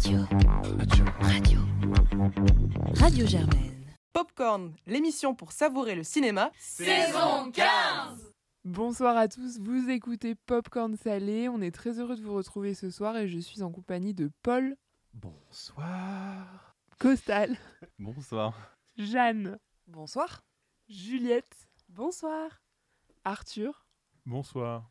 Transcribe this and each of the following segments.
Radio. Radio. Radio. Radio Germaine. Popcorn, l'émission pour savourer le cinéma. Saison 15 Bonsoir à tous, vous écoutez Popcorn Salé. On est très heureux de vous retrouver ce soir et je suis en compagnie de Paul. Bonsoir. Costal. Bonsoir. Jeanne. Bonsoir. Juliette. Bonsoir. Arthur. Bonsoir.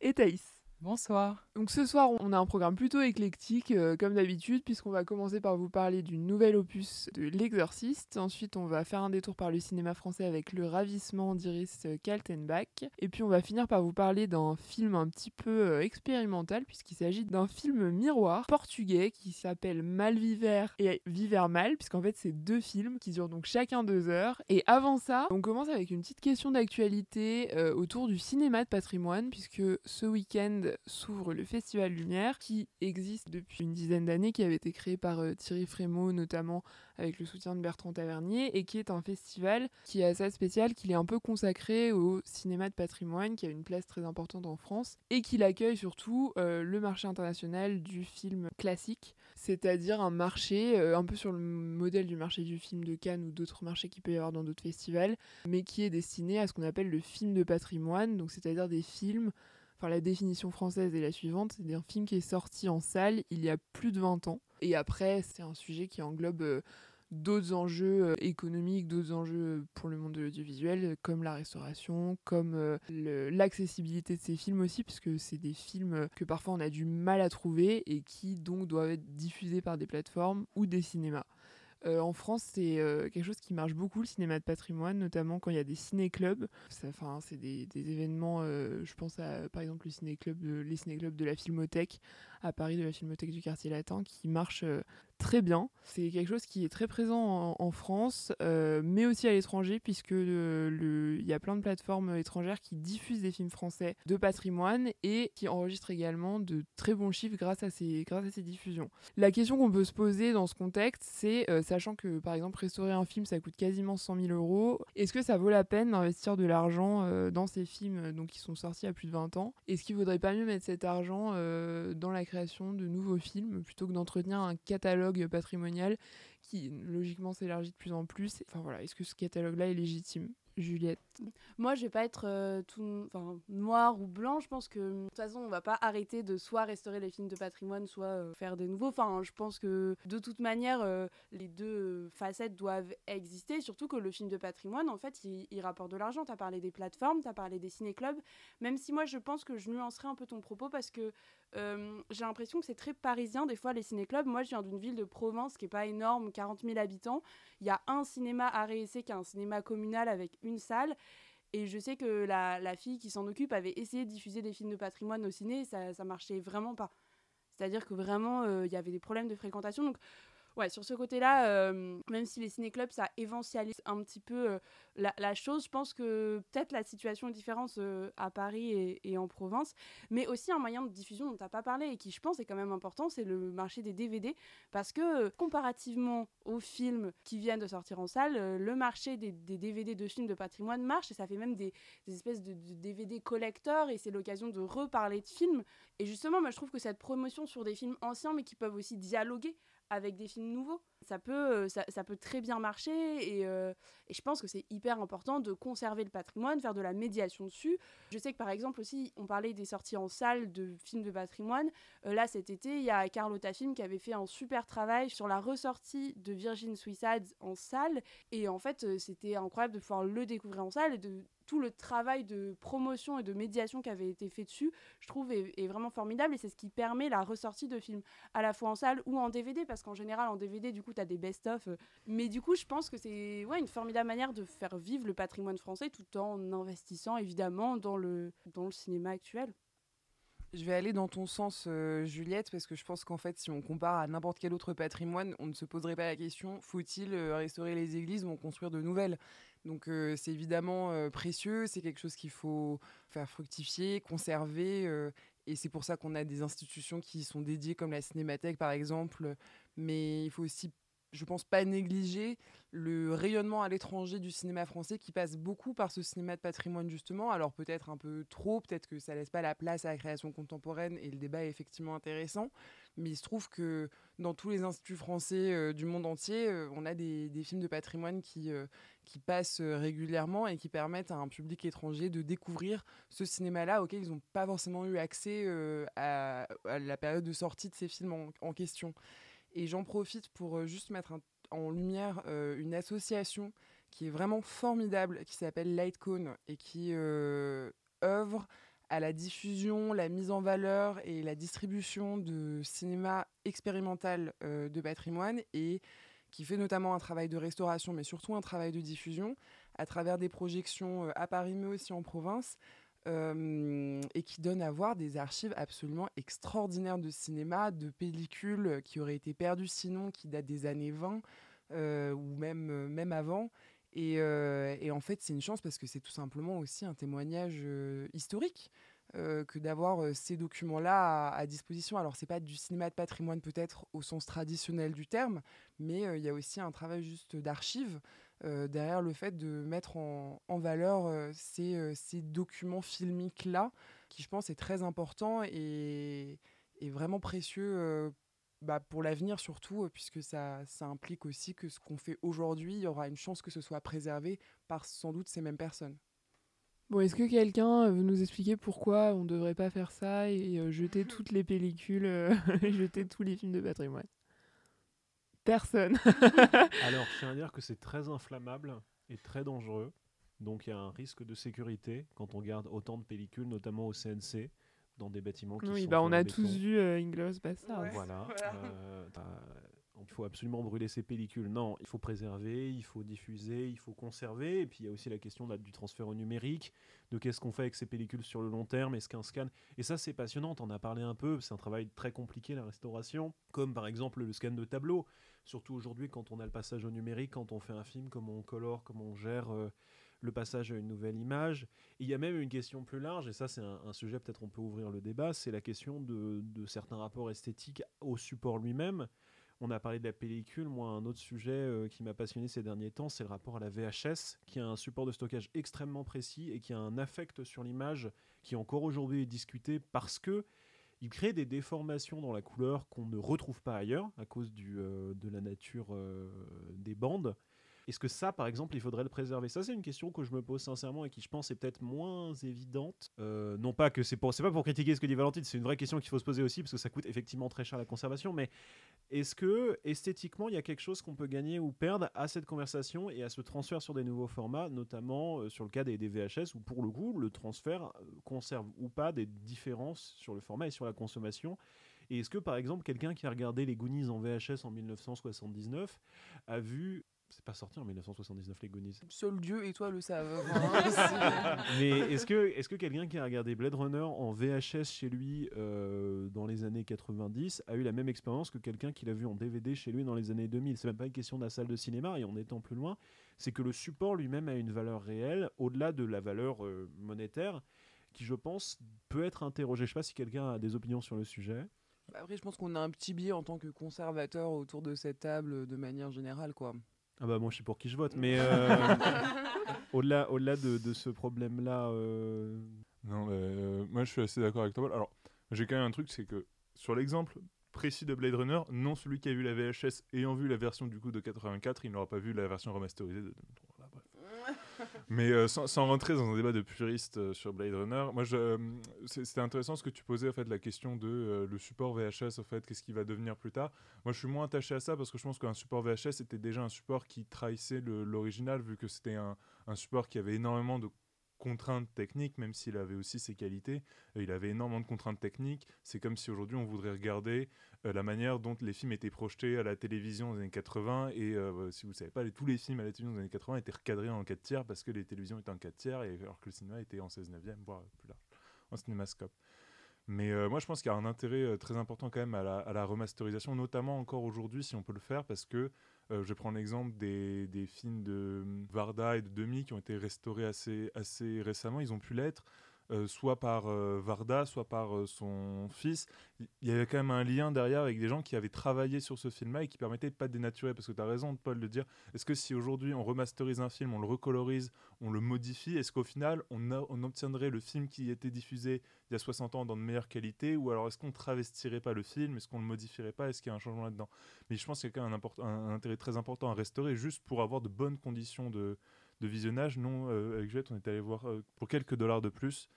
Et Thaïs. Bonsoir. Donc ce soir, on a un programme plutôt éclectique, euh, comme d'habitude, puisqu'on va commencer par vous parler d'une nouvelle opus de L'Exorciste. Ensuite, on va faire un détour par le cinéma français avec Le Ravissement d'Iris Kaltenbach. Et puis, on va finir par vous parler d'un film un petit peu euh, expérimental, puisqu'il s'agit d'un film miroir portugais qui s'appelle Malviver et Viver Mal, puisqu'en fait, c'est deux films qui durent donc chacun deux heures. Et avant ça, on commence avec une petite question d'actualité euh, autour du cinéma de patrimoine, puisque ce week-end, s'ouvre le Festival Lumière qui existe depuis une dizaine d'années, qui avait été créé par euh, Thierry Frémaux notamment avec le soutien de Bertrand Tavernier et qui est un festival qui est assez spécial, qu'il est un peu consacré au cinéma de patrimoine qui a une place très importante en France et qu'il accueille surtout euh, le marché international du film classique, c'est-à-dire un marché euh, un peu sur le modèle du marché du film de Cannes ou d'autres marchés qu'il peut y avoir dans d'autres festivals, mais qui est destiné à ce qu'on appelle le film de patrimoine, donc c'est-à-dire des films La définition française est la suivante c'est un film qui est sorti en salle il y a plus de 20 ans. Et après, c'est un sujet qui englobe euh, d'autres enjeux euh, économiques, d'autres enjeux pour le monde de l'audiovisuel, comme la restauration, comme euh, l'accessibilité de ces films aussi, puisque c'est des films que parfois on a du mal à trouver et qui donc doivent être diffusés par des plateformes ou des cinémas. Euh, en France, c'est euh, quelque chose qui marche beaucoup, le cinéma de patrimoine, notamment quand il y a des ciné-clubs. C'est des, événements, euh, je pense à par exemple le ciné-club, les ciné-clubs de la Filmothèque à Paris, de la Filmothèque du quartier latin, qui marchent très bien. C'est quelque chose qui est très présent en, France, euh, mais aussi à l'étranger, puisque il y a plein de plateformes étrangères qui diffusent des films français de patrimoine et qui enregistrent également de très bons chiffres grâce à ces, grâce à ces diffusions. La question qu'on peut se poser dans ce contexte, c'est, sachant que par exemple restaurer un film, ça coûte quasiment 100 000 euros, est-ce que ça vaut la peine d'investir de l'argent euh, dans ces films donc, qui sont sortis à plus de 20 ans? Est-ce qu'il vaudrait pas mieux mettre cet argent dans la création de nouveaux films plutôt que d'entretenir un catalogue patrimonial qui logiquement s'élargit de plus en plus. Enfin voilà, est-ce que ce catalogue-là est légitime Juliette? Moi, je vais pas être euh, tout noir ou blanc. Je pense que de toute façon, on va pas arrêter de soit restaurer les films de patrimoine, soit euh, faire des nouveaux. Enfin, je pense que de toute manière, euh, les deux facettes doivent exister. Surtout que le film de patrimoine, en fait, il, il rapporte de l'argent. Tu as parlé des plateformes, tu as parlé des ciné-clubs. Même si moi, je pense que je nuancerai un peu ton propos parce que j'ai l'impression que c'est très parisien, des fois, les ciné-clubs. Moi, je viens d'une ville de Provence qui est pas énorme, 40 000 habitants. Il y a un cinéma à Réessé qui est un cinéma communal avec une salle. Et je sais que la, la fille qui s'en occupe avait essayé de diffuser des films de patrimoine au ciné, ça, ça marchait vraiment pas. C'est-à-dire que vraiment, euh, il y avait des problèmes de fréquentation. Ouais, sur ce côté-là, euh, même si les ciné-clubs, ça éventialise un petit peu euh, la, chose, je pense que peut-être la situation est différente euh, à Paris et, en province, mais aussi un moyen de diffusion dont tu n'as pas parlé et qui, je pense, est quand même important, c'est le marché des DVD, parce que comparativement aux films qui viennent de sortir en salle, le marché des, DVD de films de patrimoine marche et ça fait même des, espèces de, de, DVD collector et c'est l'occasion de reparler de films. Et justement, moi, je trouve que cette promotion sur des films anciens, mais qui peuvent aussi dialoguer avec des films nouveaux. Ça peut, euh, ça, peut très bien marcher et, euh, et je pense que c'est hyper important de conserver le patrimoine, faire de la médiation dessus. Je sais que par exemple aussi, on parlait des sorties en salle de films de patrimoine. Euh, là, cet été, il y a Carlotta Film qui avait fait un super travail sur la ressortie de Virgin Suicides en salle. Et en fait, c'était incroyable de pouvoir le découvrir en salle et de tout le travail de promotion et de médiation qui avait été fait dessus, je trouve, est, vraiment formidable et c'est ce qui permet la ressortie de films à la fois en salle ou en DVD parce qu'en général, en DVD, du coup, tu as des best-of. Euh. mais du coup, je pense que c'est ouais, une formidable manière de faire vivre le patrimoine français tout en investissant évidemment dans le, dans le cinéma actuel. Je vais aller dans ton sens, euh, Juliette, parce que je pense qu'en fait, si on compare à n'importe quel autre patrimoine, on ne se poserait pas la question faut-il euh, restaurer les églises ou en construire de nouvelles? Donc, euh, c'est évidemment précieux, c'est quelque chose qu'il faut faire fructifier, conserver. et c'est pour ça qu'on a des institutions qui sont dédiées, comme la Cinémathèque, par exemple. Mais il faut aussi je pense pas négliger le rayonnement à l'étranger du cinéma français qui passe beaucoup par ce cinéma de patrimoine justement. Alors peut-être un peu trop, peut-être que ça laisse pas la place à la création contemporaine et le débat est effectivement intéressant. Mais il se trouve que dans tous les instituts français euh, du monde entier, euh, on a des, films de patrimoine qui, euh, qui passent régulièrement et qui permettent à un public étranger de découvrir ce cinéma-là auquel ils n'ont pas forcément eu accès à, à, la période de sortie de ces films en, question. Et j'en profite pour juste mettre en lumière euh, une association qui est vraiment formidable, qui s'appelle Lightcone et qui euh, œuvre à la diffusion, la mise en valeur et la distribution de cinéma expérimental euh, de patrimoine et qui fait notamment un travail de restauration, mais surtout un travail de diffusion à travers des projections à Paris, mais aussi en province, euh, et qui donne à voir des archives absolument extraordinaires de cinéma, de pellicules qui auraient été perdues sinon, qui datent des années 20 euh, ou même, euh, même avant. Et, en fait, c'est une chance parce que c'est tout simplement aussi un témoignage historique. Que d'avoir ces documents-là à, disposition. Alors, c'est pas du cinéma de patrimoine peut-être au sens traditionnel du terme, mais il y a aussi un travail juste d'archives euh, derrière le fait de mettre en, valeur euh, ces, euh, documents filmiques-là, qui je pense est très important et, et vraiment précieux bah, pour l'avenir surtout, puisque ça, ça implique aussi que ce qu'on fait aujourd'hui, il y aura une chance que ce soit préservé par sans doute ces mêmes personnes. Bon, est-ce que quelqu'un veut nous expliquer pourquoi on ne devrait pas faire ça et jeter toutes les pellicules, et jeter tous les films de patrimoine? Personne. Alors, je tiens à dire que c'est très inflammable et très dangereux. Donc, il y a un risque de sécurité quand on garde autant de pellicules, notamment au CNC, dans des bâtiments qui oui, sont. bah on a tous vu euh, Inglourious Basterds. Ouais. Voilà. voilà. Il faut absolument brûler ces pellicules. Non, il faut préserver, il faut diffuser, il faut conserver. Et puis il y a aussi la question du transfert au numérique, de qu'est-ce qu'on fait avec ces pellicules sur le long terme, est-ce qu'un scan. Et ça, c'est passionnant, on en a parlé un peu, c'est un travail très compliqué, la restauration, comme par exemple le scan de tableau. Surtout aujourd'hui, quand on a le passage au numérique, quand on fait un film, comment on colore, comment on gère. Euh, le passage à une nouvelle image. il y a même une question plus large, et ça c'est un, sujet, peut-être on peut ouvrir le débat, c'est la question de, certains rapports esthétiques au support lui-même. On a parlé de la pellicule. Moi, un autre sujet euh, qui m'a passionné ces derniers temps, c'est le rapport à la VHS, qui a un support de stockage extrêmement précis et qui a un affect sur l'image qui encore aujourd'hui est discuté parce que il crée des déformations dans la couleur qu'on ne retrouve pas ailleurs à cause euh, de la nature euh, des bandes. Est-ce que ça, par exemple, il faudrait le préserver? Ça, c'est une question que je me pose sincèrement et qui, je pense, est peut-être moins évidente. Euh, non pas que c'est pour, c'est pas pour critiquer ce que dit Valentine, c'est une vraie question qu'il faut se poser aussi parce que ça coûte effectivement très cher la conservation. Mais est-ce que esthétiquement, il y a quelque chose qu'on peut gagner ou perdre à cette conversation et à ce transfert sur des nouveaux formats, notamment euh, sur le cas des, des, VHS où pour le coup, le transfert euh, conserve ou pas des différences sur le format et sur la consommation? Et est-ce que par exemple quelqu'un qui a regardé les Goonies en VHS en 1979 a vu c'est pas sorti en 1979 les Goonies. Seul Dieu et toi le savent. Mais est-ce que, est que quelqu'un qui a regardé Blade Runner en VHS chez lui euh, dans les années 90 a eu la même expérience que quelqu'un qui l'a vu en DVD chez lui dans les années 2000 C'est même pas une question de la salle de cinéma et en étant plus loin, c'est que le support lui-même a une valeur réelle au-delà de la valeur euh, monétaire qui je pense peut être interrogée. Je sais pas si quelqu'un a des opinions sur le sujet. Bah, après, je pense qu'on a un petit biais en tant que conservateur autour de cette table de manière générale, quoi. Ah bah moi je sais pour qui je vote, mais euh, au-delà au -delà de, de ce problème-là... Euh... Non, euh, moi je suis assez d'accord avec toi. Alors j'ai quand même un truc, c'est que sur l'exemple précis de Blade Runner, non celui qui a vu la VHS ayant vu la version du coup de 84, il n'aura pas vu la version remasterisée de... Voilà, bref. Mais euh, sans, rentrer dans un débat de puriste euh, sur Blade Runner, moi, euh, c'était intéressant ce que tu posais, en fait, la question de le support VHS, en fait, qu'est-ce qui va devenir plus tard. Moi, je suis moins attaché à ça parce que je pense qu'un support VHS était déjà un support qui trahissait l'original, vu que c'était un, support qui avait énormément de contraintes techniques, même s'il avait aussi ses qualités. Il avait énormément de contraintes techniques. C'est comme si aujourd'hui on voudrait regarder euh, la manière dont les films étaient projetés à la télévision dans les années 80. Et euh, si vous ne savez pas, tous les films à la télévision dans les années 80 étaient recadrés en 4 tiers parce que les télévisions étaient en 4 tiers, et, alors que le cinéma était en 16 neuvième, voire plus large, en cinémascope. Mais euh, moi, je pense qu'il y a un intérêt très important quand même à la remasterisation, notamment encore aujourd'hui, si on peut le faire, parce que euh, je prends l'exemple des, des, films de Varda et de Demi qui ont été restaurés assez, assez récemment. Ils ont pu l'être euh, soit par euh, Varda, soit par euh, son fils. Il y avait quand même un lien derrière avec des gens qui avaient travaillé sur ce film-là et qui permettaient de pas dénaturer. Parce que tu as raison, Paul, de dire est-ce que si aujourd'hui on remasterise un film, on le recolorise, on le modifie, est-ce qu'au final on, obtiendrait le film qui était diffusé il y a 60 ans dans de meilleures qualités Ou alors est-ce qu'on travestirait pas le film? Est-ce qu'on le modifierait pas? Est-ce qu'il y a un changement là-dedans? Mais je pense qu'il y a quand même un, un, intérêt très important à restaurer juste pour avoir de bonnes conditions de, de visionnage. Non, euh, avec Juliette, on est allé voir euh, pour quelques dollars de plus,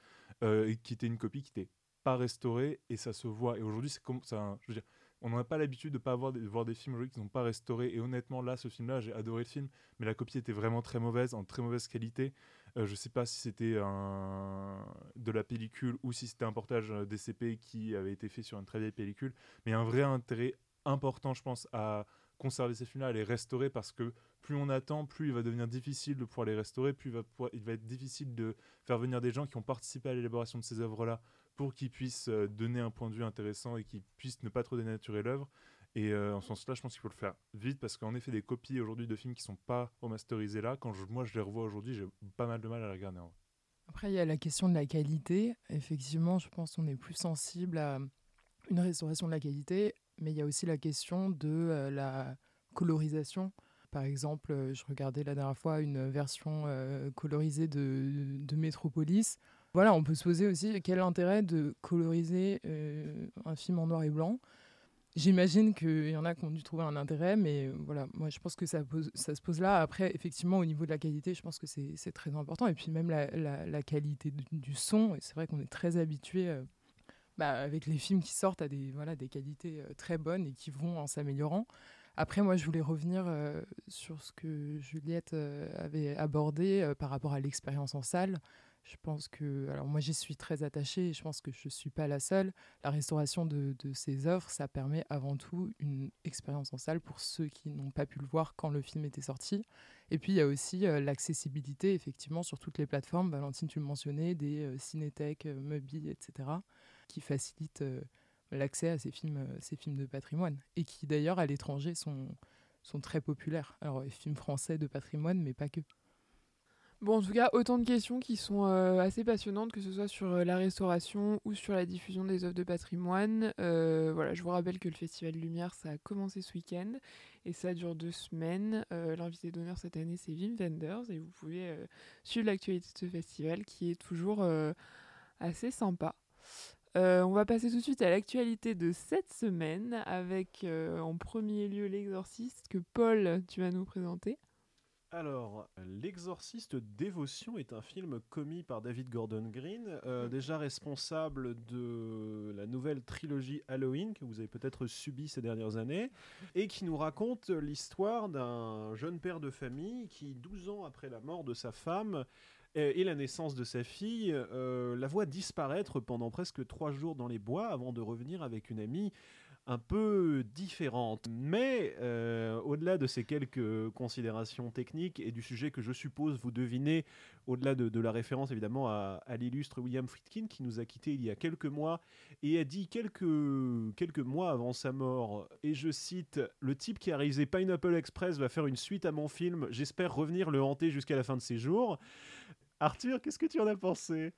euh, qui était une copie qui n'était pas restaurée et ça se voit. Et aujourd'hui, c'est comme ça. Je veux dire, on n'a pas l'habitude de pas avoir de voir des films aujourd'hui qui n'ont pas restauré. Et honnêtement, là, ce film-là, j'ai adoré le film, mais la copie était vraiment très mauvaise, en très mauvaise qualité. Je je sais pas si c'était un... de la pellicule ou si c'était un portage DCP qui avait été fait sur une très vieille pellicule, mais un vrai intérêt important, je pense, à conserver ces films-là, les restaurer parce que plus on attend, plus il va devenir difficile de pouvoir les restaurer, plus il va, être difficile de faire venir des gens qui ont participé à l'élaboration de ces œuvres-là pour qu'ils puissent euh, donner un point de vue intéressant et qu'ils puissent ne pas trop dénaturer l'œuvre. Et euh, en ce sens-là, je pense qu'il faut le faire vite parce qu'en effet, des copies aujourd'hui de films qui sont pas remasterisés là, quand moi je les revois aujourd'hui, j'ai pas mal de mal à les regarder. Après, il y a la question de la qualité. Effectivement, je pense qu'on est plus sensible à une restauration de la qualité, mais il y a aussi la question de la colorisation. Par exemple, je regardais la dernière fois une version colorisée de, de, Metropolis. Voilà, on peut se poser aussi quel est l'intérêt de coloriser un film en noir et blanc. J'imagine qu'il y en a qui ont dû trouver un intérêt, mais voilà, moi je pense que ça, ça se pose là. Après, effectivement, au niveau de la qualité, je pense que c'est très important. Et puis même la, la, la qualité du, du son, c'est vrai qu'on est très habitué bah, avec les films qui sortent à des, voilà, des qualités très bonnes et qui vont en s'améliorant. Après, moi, je voulais revenir euh, sur ce que Juliette euh, avait abordé euh, par rapport à l'expérience en salle. Je pense que, alors moi, j'y suis très attachée et je pense que je ne suis pas la seule. La restauration de, ces œuvres, ça permet avant tout une expérience en salle pour ceux qui n'ont pas pu le voir quand le film était sorti. Et puis, il y a aussi l'accessibilité, effectivement, sur toutes les plateformes. Valentine, tu le mentionnais, des Cinétech, Mubi, etc., qui facilitent l'accès à ces films, euh, ces films de patrimoine, et qui d'ailleurs à l'étranger sont, sont très populaires. Alors les films français de patrimoine, mais pas que. Bon, en tout cas, autant de questions qui sont euh, assez passionnantes, que ce soit sur euh, la restauration ou sur la diffusion des œuvres de patrimoine. voilà, je vous rappelle que le Festival Lumière, ça a commencé ce week-end et ça dure deux semaines. L'invité d'honneur cette année, c'est Wim Wenders et vous pouvez suivre l'actualité de ce festival qui est toujours assez sympa. Euh, on va passer tout de suite à l'actualité de cette semaine avec euh, en premier lieu l'exorciste que Paul, tu vas nous présenter. Alors, L'Exorciste Dévotion est un film commis par David Gordon Green, euh, mm. déjà responsable de la nouvelle trilogie Halloween que vous avez peut-être subi ces dernières années, et qui nous raconte l'histoire d'un jeune père de famille qui, 12 ans après la mort de sa femme, et, la naissance de sa fille, euh, la voit disparaître pendant presque trois jours dans les bois avant de revenir avec une amie un peu différente. Mais euh, au-delà de ces quelques considérations techniques et du sujet que je suppose vous devinez, au-delà de, la référence évidemment à, l'illustre William Friedkin qui nous a quittés il y a quelques mois et a dit quelques, quelques mois avant sa mort, et je cite, le type qui a réalisé Pineapple Express va faire une suite à mon film, j'espère revenir le hanter jusqu'à la fin de ses jours. Arthur, qu'est-ce que tu en as pensé?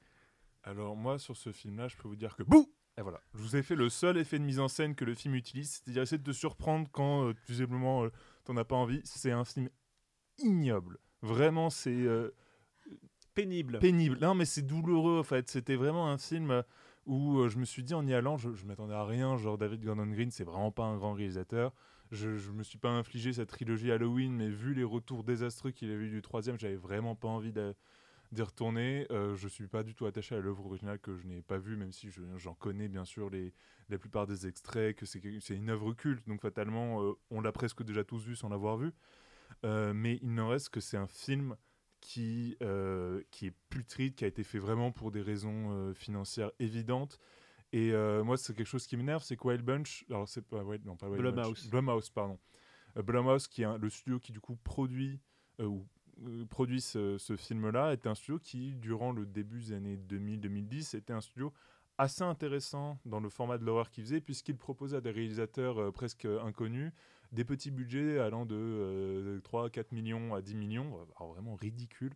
Alors moi, sur ce film-là, je peux vous dire que bouh et voilà, je vous ai fait le seul effet de mise en scène que le film utilise, c'est-à-dire essayer de te surprendre quand, euh, visiblement, euh, t'en as pas envie. C'est un film ignoble. Vraiment, c'est... Euh, pénible. Pénible. Non, mais c'est douloureux, en fait. C'était vraiment un film où je me suis dit, en y allant, je, je m'attendais à rien. Genre, David Gordon Green, c'est vraiment pas un grand réalisateur. Je, je me suis pas infligé cette trilogie Halloween, mais vu les retours désastreux qu'il avait eu du troisième, j'avais vraiment pas envie de d'y retourner. Euh, je suis pas du tout attaché à l'œuvre originale que je n'ai pas vue, même si j'en connais bien sûr les, la plupart des extraits, que c'est une œuvre culte, donc fatalement euh, on l'a presque déjà tous vu sans l'avoir vu. Euh, mais il n'en reste que c'est un film qui, euh, qui est putride, qui a été fait vraiment pour des raisons financières évidentes. Et moi, c'est quelque chose qui m'énerve, c'est que Wild Bunch, alors c'est pas, ouais, non, pas Wild Blumhouse. Bunch, Blumhouse, pardon. Blumhouse, qui est le studio qui du coup produit, ou produit ce, film-là était un studio qui, durant le début des années 2000-2010, était un studio assez intéressant dans le format de l'horreur qu'il faisait, puisqu'il proposait à des réalisateurs euh, presque inconnus des petits budgets allant de 3-4 euh, millions à 10 millions, vraiment ridicule.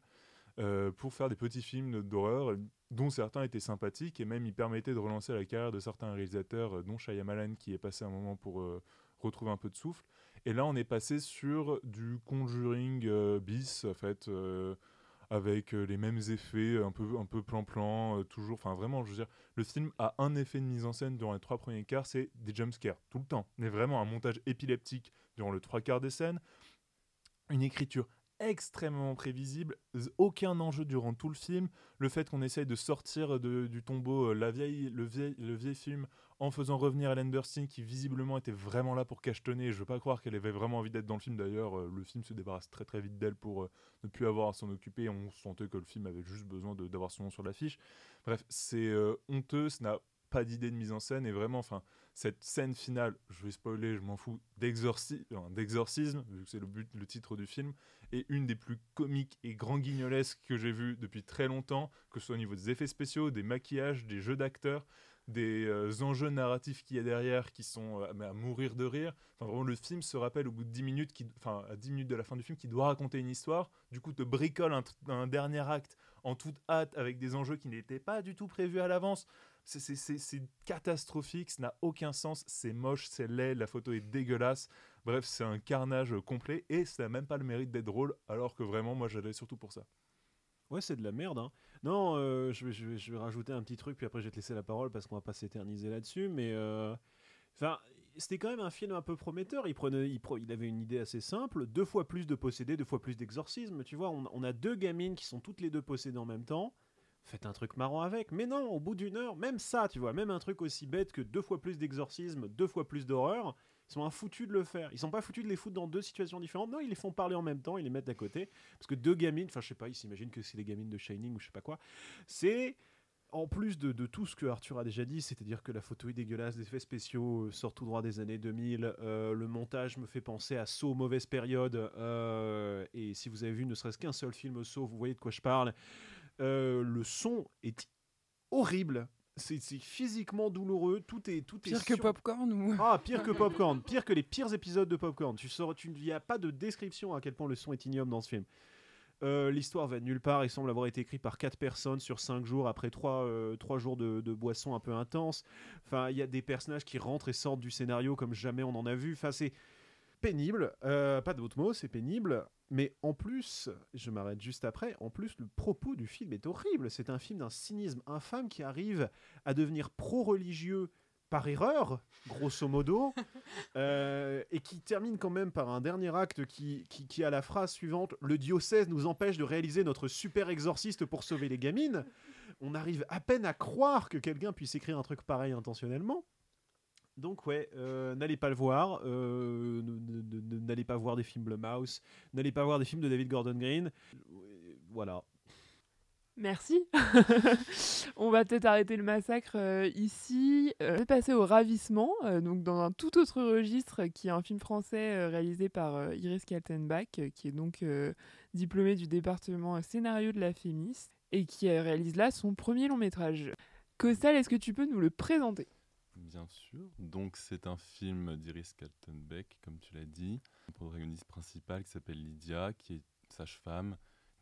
euh, pour faire des petits films d'horreur, dont certains étaient sympathiques et même ils permettaient de relancer la carrière de certains réalisateurs, euh, dont Shyamalan qui est passé un moment pour euh, retrouver un peu de souffle. Et là, on est passé sur du Conjuring bis, en fait, avec les mêmes effets, un peu un peu plan-plan, toujours. Enfin, vraiment, je veux dire, le film a un effet de mise en scène durant les trois premiers quarts, c'est des jumpscares tout le temps. Mais vraiment un montage épileptique durant le trois quarts des scènes, une écriture extrêmement prévisible, aucun enjeu durant tout le film, le fait qu'on essaye de sortir du tombeau euh, la vieille, le, vieil, le vieil film en faisant revenir Ellen Burstyn qui visiblement était vraiment là pour cachetonner, je veux pas croire qu'elle avait vraiment envie d'être dans le film. D'ailleurs, euh, le film se débarrasse très très vite d'elle pour euh, ne plus avoir à s'en occuper, on sentait que le film avait juste besoin d'avoir son nom sur l'affiche. Bref, c'est honteux, ça n'a pas d'idée de mise en scène. Et vraiment, enfin, cette scène finale, je vais spoiler, je m'en fous, d'exorcisme, vu que c'est le, but, le titre du film, est une des plus comiques et grand guignolesques que j'ai vues depuis très longtemps, que ce soit au niveau des effets spéciaux, des maquillages, des jeux d'acteurs, des euh, enjeux narratifs qu'il y a derrière qui sont euh, à mourir de rire. Enfin, vraiment, le film se rappelle au bout de 10 minutes, enfin, à 10 minutes de la fin du film, qui doit raconter une histoire. Du coup, te bricole un, un dernier acte en toute hâte avec des enjeux qui n'étaient pas du tout prévus à l'avance. C'est catastrophique, ça n'a aucun sens, c'est moche, c'est laid, la photo est dégueulasse. Bref, c'est un carnage complet et ça n'a même pas le mérite d'être drôle, alors que vraiment, moi j'allais surtout pour ça. Ouais, c'est de la merde. Hein. Non, euh, je, vais, rajouter un petit truc, puis après je vais te laisser la parole parce qu'on va pas s'éterniser là-dessus. Mais euh, c'était quand même un film un peu prometteur. Il, prenait, il, avait une idée assez simple deux fois plus de possédés, deux fois plus d'exorcisme. Tu vois, on, on, a deux gamines qui sont toutes les deux possédées en même temps faites un truc marrant avec. Mais non, au bout d'une heure, même ça, tu vois, même un truc aussi bête que deux fois plus d'exorcisme, deux fois plus d'horreur, ils sont foutus de le faire. Ils sont pas foutus de les foutre dans deux situations différentes. Non, ils les font parler en même temps, ils les mettent à côté. Parce que deux gamines, enfin je sais pas, ils s'imaginent que c'est les gamines de Shining ou je sais pas quoi. C'est en plus de, tout ce que Arthur a déjà dit, c'est-à-dire que la photo est dégueulasse, les effets spéciaux euh, sortent tout droit des années 2000, euh, le montage me fait penser à Saw, mauvaise période, euh, et si vous avez vu ne serait-ce qu'un seul film Saw, vous voyez de quoi je parle. Le son est horrible. C'est physiquement douloureux. Tout est tout pire est que Popcorn ou ah pire que Popcorn, pire que les pires épisodes de Popcorn. Tu sors, tu n'y a pas de description à quel point le son est ignoble dans ce film. Euh, l'histoire va de nulle part. Il semble avoir été écrit par quatre personnes sur cinq jours après trois, euh, trois jours de, de boissons un peu intenses. Enfin, il y a des personnages qui rentrent et sortent du scénario comme jamais on en a vu. Enfin, c'est pénible. pas d'autres mots, c'est pénible. Mais en plus, je m'arrête juste après, en plus le propos du film est horrible. C'est un film d'un cynisme infâme qui arrive à devenir pro-religieux par erreur, grosso modo, euh, et qui termine quand même par un dernier acte qui, qui, a la phrase suivante Le diocèse nous empêche de réaliser notre super exorciste pour sauver les gamines. On arrive à peine à croire que quelqu'un puisse écrire un truc pareil intentionnellement. Donc ouais, euh, n'allez pas le voir, euh, n'allez pas voir des films Blumhouse, n'allez pas voir des films de David Gordon Green. Voilà. Merci. On va peut-être arrêter le massacre euh, ici. je vais passer au Ravissement, donc dans un tout autre registre, qui est un film français réalisé par Iris Kaltenbach, qui est donc diplômée du département scénario de la FEMIS et qui réalise là son premier long métrage. Costal, est-ce que tu peux nous le présenter? Bien sûr. Donc, c'est un film d'Iris Kaltenbeck, comme tu l'as dit. Le protagoniste principal qui s'appelle Lydia, qui est sage-femme,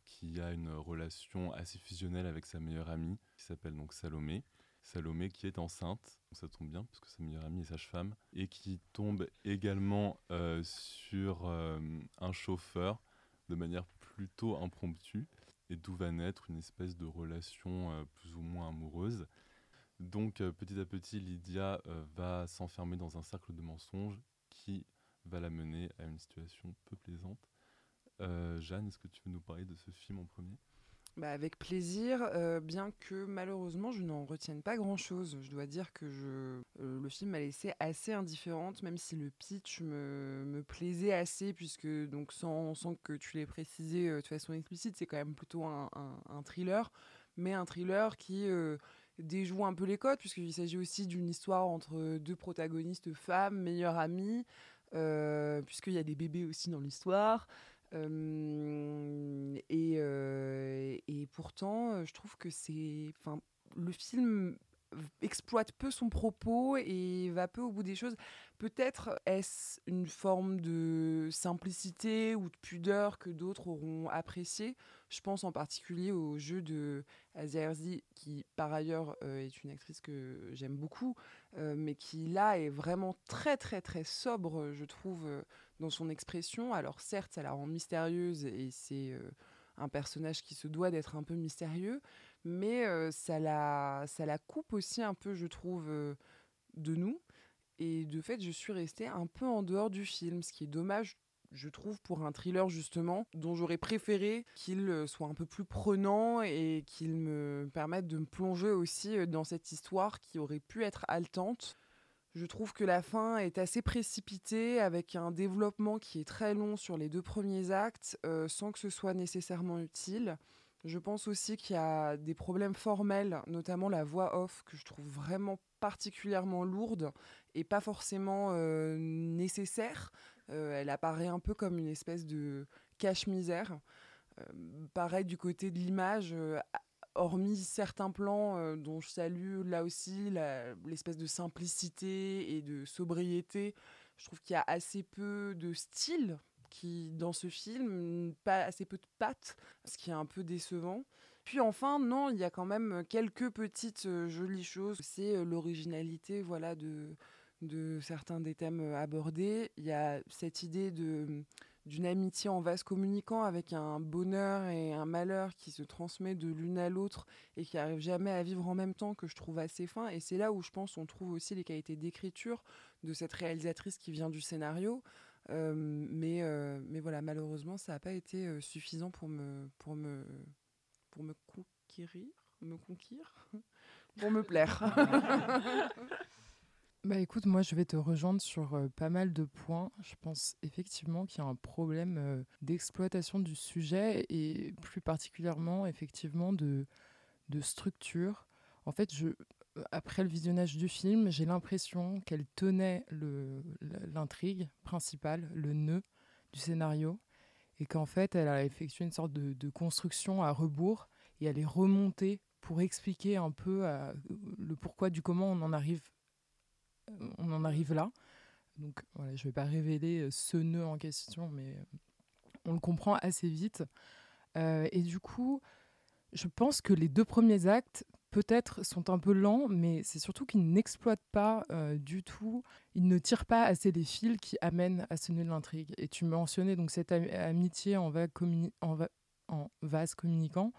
qui a une relation assez fusionnelle avec sa meilleure amie, qui s'appelle donc Salomé. Salomé qui est enceinte, ça tombe bien parce que sa meilleure amie est sage-femme, et qui tombe également euh, sur euh, un chauffeur de manière plutôt impromptue, et d'où va naître une espèce de relation euh, plus ou moins amoureuse. Donc euh, petit à petit, Lydia euh, va s'enfermer dans un cercle de mensonges qui va la mener à une situation peu plaisante. Euh, Jeanne, est-ce que tu veux nous parler de ce film en premier? Bah avec plaisir, bien que malheureusement je n'en retienne pas grand-chose. Je dois dire que je, le film m'a laissé assez indifférente, même si le pitch me, me plaisait assez, puisque donc sans, sans que tu l'aies précisé de façon explicite, c'est quand même plutôt un, un, thriller, mais un thriller qui déjoue un peu les codes, puisqu'il s'agit aussi d'une histoire entre deux protagonistes femmes, meilleures amies, euh, puisqu'il y a des bébés aussi dans l'histoire. Euh, et, euh, et, pourtant, je trouve que c'est. Le film exploite peu son propos et va peu au bout des choses. Peut-être est-ce une forme de simplicité ou de pudeur que d'autres auront apprécié. Je pense en particulier au jeu de Asia qui par ailleurs euh, est une actrice que j'aime beaucoup, euh, mais qui là est vraiment très très très sobre, je trouve, euh, dans son expression. Alors certes, ça la rend mystérieuse et c'est un personnage qui se doit d'être un peu mystérieux, mais ça, la, ça la coupe aussi un peu, je trouve, de nous. Et de fait, je suis restée un peu en dehors du film, ce qui est dommage, je trouve, pour un thriller justement, dont j'aurais préféré qu'il soit un peu plus prenant et qu'il me permette de me plonger aussi dans cette histoire qui aurait pu être haletante. Je trouve que la fin est assez précipitée, avec un développement qui est très long sur les deux premiers actes, sans que ce soit nécessairement utile. Je pense aussi qu'il y a des problèmes formels, notamment la voix off, que je trouve vraiment particulièrement lourde et pas forcément euh, nécessaire. Euh, elle apparaît un peu comme une espèce de cache-misère. pareil du côté de l'image, hormis certains plans euh, dont je salue là aussi l'espèce de simplicité et de sobriété, je trouve qu'il y a assez peu de style qui dans ce film, pas assez peu de pattes, ce qui est un peu décevant. Puis enfin, non, il y a quand même quelques petites euh, jolies choses. C'est euh, l'originalité, voilà, de, de certains des thèmes abordés. Il y a cette idée de d'une amitié en vase communicant avec un bonheur et un malheur qui se transmet de l'une à l'autre et qui arrive jamais à vivre en même temps que je trouve assez fin et c'est là où je pense on trouve aussi les qualités d'écriture de cette réalisatrice qui vient du scénario euh, mais euh, mais voilà malheureusement ça n'a pas été euh, suffisant pour me pour me pour me conquérir me conquérir pour me plaire Bah écoute, moi je vais te rejoindre sur euh, pas mal de points. Je pense effectivement qu'il y a un problème euh, d'exploitation du sujet et plus particulièrement effectivement de, de structure. En fait, je, après le visionnage du film, j'ai l'impression qu'elle tenait l'intrigue principale, le nœud du scénario, et qu'en fait elle a effectué une sorte de, construction à rebours et elle est remontée pour expliquer un peu euh, le pourquoi du comment on en arrive là. Donc voilà, je ne vais pas révéler euh, ce nœud en question, mais euh, on le comprend assez vite. Et du coup, je pense que les deux premiers actes, peut-être, sont un peu lents, mais c'est surtout qu'ils n'exploitent pas du tout, ils ne tirent pas assez les fils qui amènent à ce nœud de l'intrigue. Et tu mentionnais donc cette amitié en, vase communicant.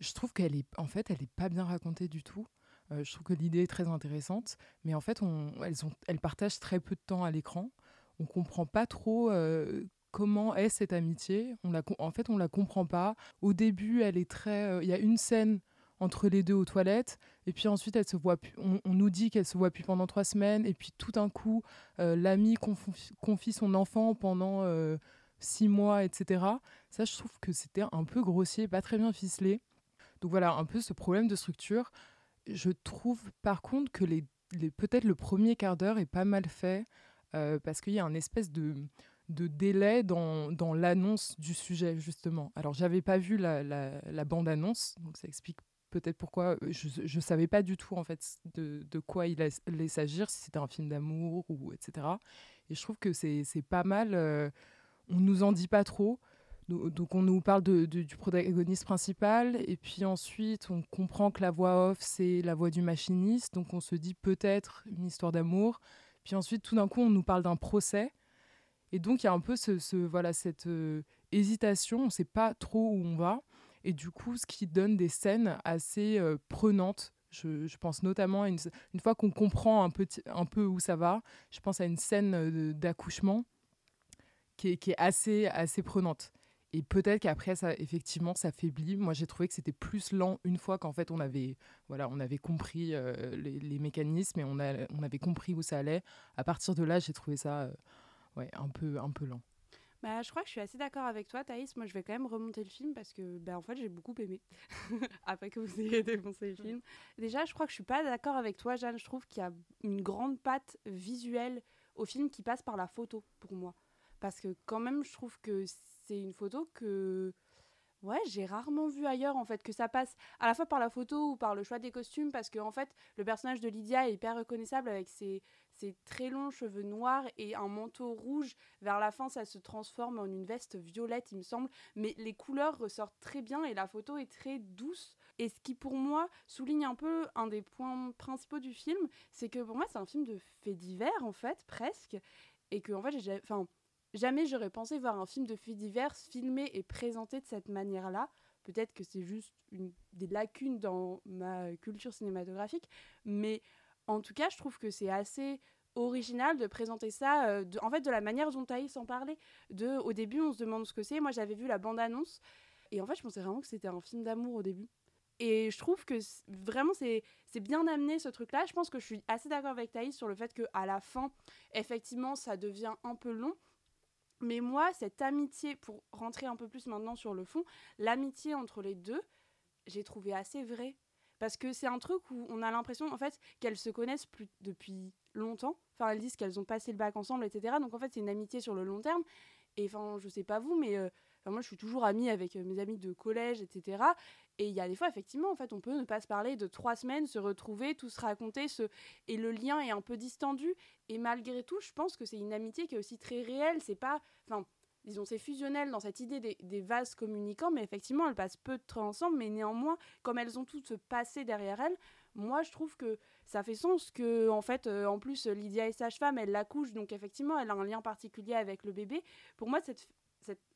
Je trouve qu'elle est, en fait, elle n'est pas bien racontée du tout. Euh, je trouve que l'idée est très intéressante, mais en fait, elles, ont, elles partagent très peu de temps à l'écran. On comprend pas trop euh, comment est cette amitié. On en fait, on la comprend pas. Au début, elle est très. Euh, il y a une scène entre les deux aux toilettes, et puis ensuite, elle se voit on, nous dit qu'elle se voit plus pendant trois semaines, et puis tout d'un coup, l'ami confie, son enfant pendant six mois, etc. Ça, je trouve que c'était un peu grossier, pas très bien ficelé. Donc voilà, un peu ce problème de structure je trouve par contre que les, peut-être le premier quart d'heure est pas mal fait euh, parce qu'il y a un espèce de, de délai dans, dans l'annonce du sujet, justement. Alors, j'avais pas vu la, la, bande-annonce, donc ça explique peut-être pourquoi je ne savais pas du tout en fait de, de quoi il allait s'agir, si c'était un film d'amour ou etc. Et je trouve que c'est pas mal, euh, on nous en dit pas trop. Donc on nous parle de, du protagoniste principal et puis ensuite on comprend que la voix off c'est la voix du machiniste. Donc on se dit peut-être une histoire d'amour. Puis ensuite tout d'un coup on nous parle d'un procès. Et donc il y a un peu ce, voilà cette hésitation. On ne sait pas trop où on va et du coup ce qui donne des scènes assez euh, prenantes je, pense notamment à une, une fois qu'on comprend un peu, un peu où ça va je pense à une scène euh, d'accouchement qui est, qui est assez, assez prenante et peut-être qu'après, ça, effectivement, ça faiblit. Moi, j'ai trouvé que c'était plus lent une fois qu'en fait, on avait, voilà, on avait compris euh, les, mécanismes et on, a, on avait compris où ça allait. À partir de là, j'ai trouvé ça ouais, un, peu, un peu lent. Bah, je crois que je suis assez d'accord avec toi, Thaïs. Moi, je vais quand même remonter le film parce que, bah, en fait, j'ai beaucoup aimé. Après que vous ayez défoncé le film. Déjà, je crois que je suis pas d'accord avec toi, Jeanne. Je trouve qu'il y a une grande patte visuelle au film qui passe par la photo, pour moi. Parce que, quand même, je trouve que c'est une photo que ouais, j'ai rarement vu ailleurs en fait que ça passe à la fois par la photo ou par le choix des costumes parce que en fait le personnage de Lydia est hyper reconnaissable avec ses, ses très longs cheveux noirs et un manteau rouge. Vers la fin, ça se transforme en une veste violette, il me semble. Mais les couleurs ressortent très bien et la photo est très douce. Et ce qui, pour moi, souligne un peu un des points principaux du film, c'est que pour moi, c'est un film de faits divers, en fait, presque. Et que, en fait, j'ai, enfin, jamais j'aurais pensé voir un film de faits divers filmé et présenté de cette manière-là. Peut-être que c'est juste une, des lacunes dans ma culture cinématographique, mais en tout cas, je trouve que c'est assez original de présenter ça, euh, de, en fait, de la manière dont Thaïs en parlait. De, au début, on se demande ce que c'est. Moi, j'avais vu la bande-annonce, et en fait, je pensais vraiment que c'était un film d'amour au début. Et je trouve que vraiment, c'est bien amené ce truc-là. Je pense que je suis assez d'accord avec Thaïs sur le fait qu'à la fin, effectivement, ça devient un peu long. Mais moi, cette amitié, pour rentrer un peu plus maintenant sur le fond, l'amitié entre les deux, j'ai trouvé assez vrai parce que c'est un truc où on a l'impression en fait qu'elles se connaissent depuis longtemps. Enfin, elles disent qu'elles ont passé le bac ensemble, etc. Donc en fait, c'est une amitié sur le long terme. Et enfin, je sais pas vous, mais euh, moi, je suis toujours amie avec euh, mes amis de collège, etc. Et il y a des fois, effectivement, en fait, on peut ne pas se parler de trois semaines, se retrouver, tout se raconter, ce... et le lien est un peu distendu. Et malgré tout, je pense que c'est une amitié qui est aussi très réelle. C'est pas, enfin, disons, c'est fusionnel dans cette idée des, vases communicants, mais effectivement, elles passent peu de temps ensemble, mais néanmoins, comme elles ont toutes ce passé derrière elles, moi, je trouve que ça fait sens que, en fait, euh, en plus, Lydia est sage-femme, elle l'accouche, donc effectivement, elle a un lien particulier avec le bébé. Pour moi, cette,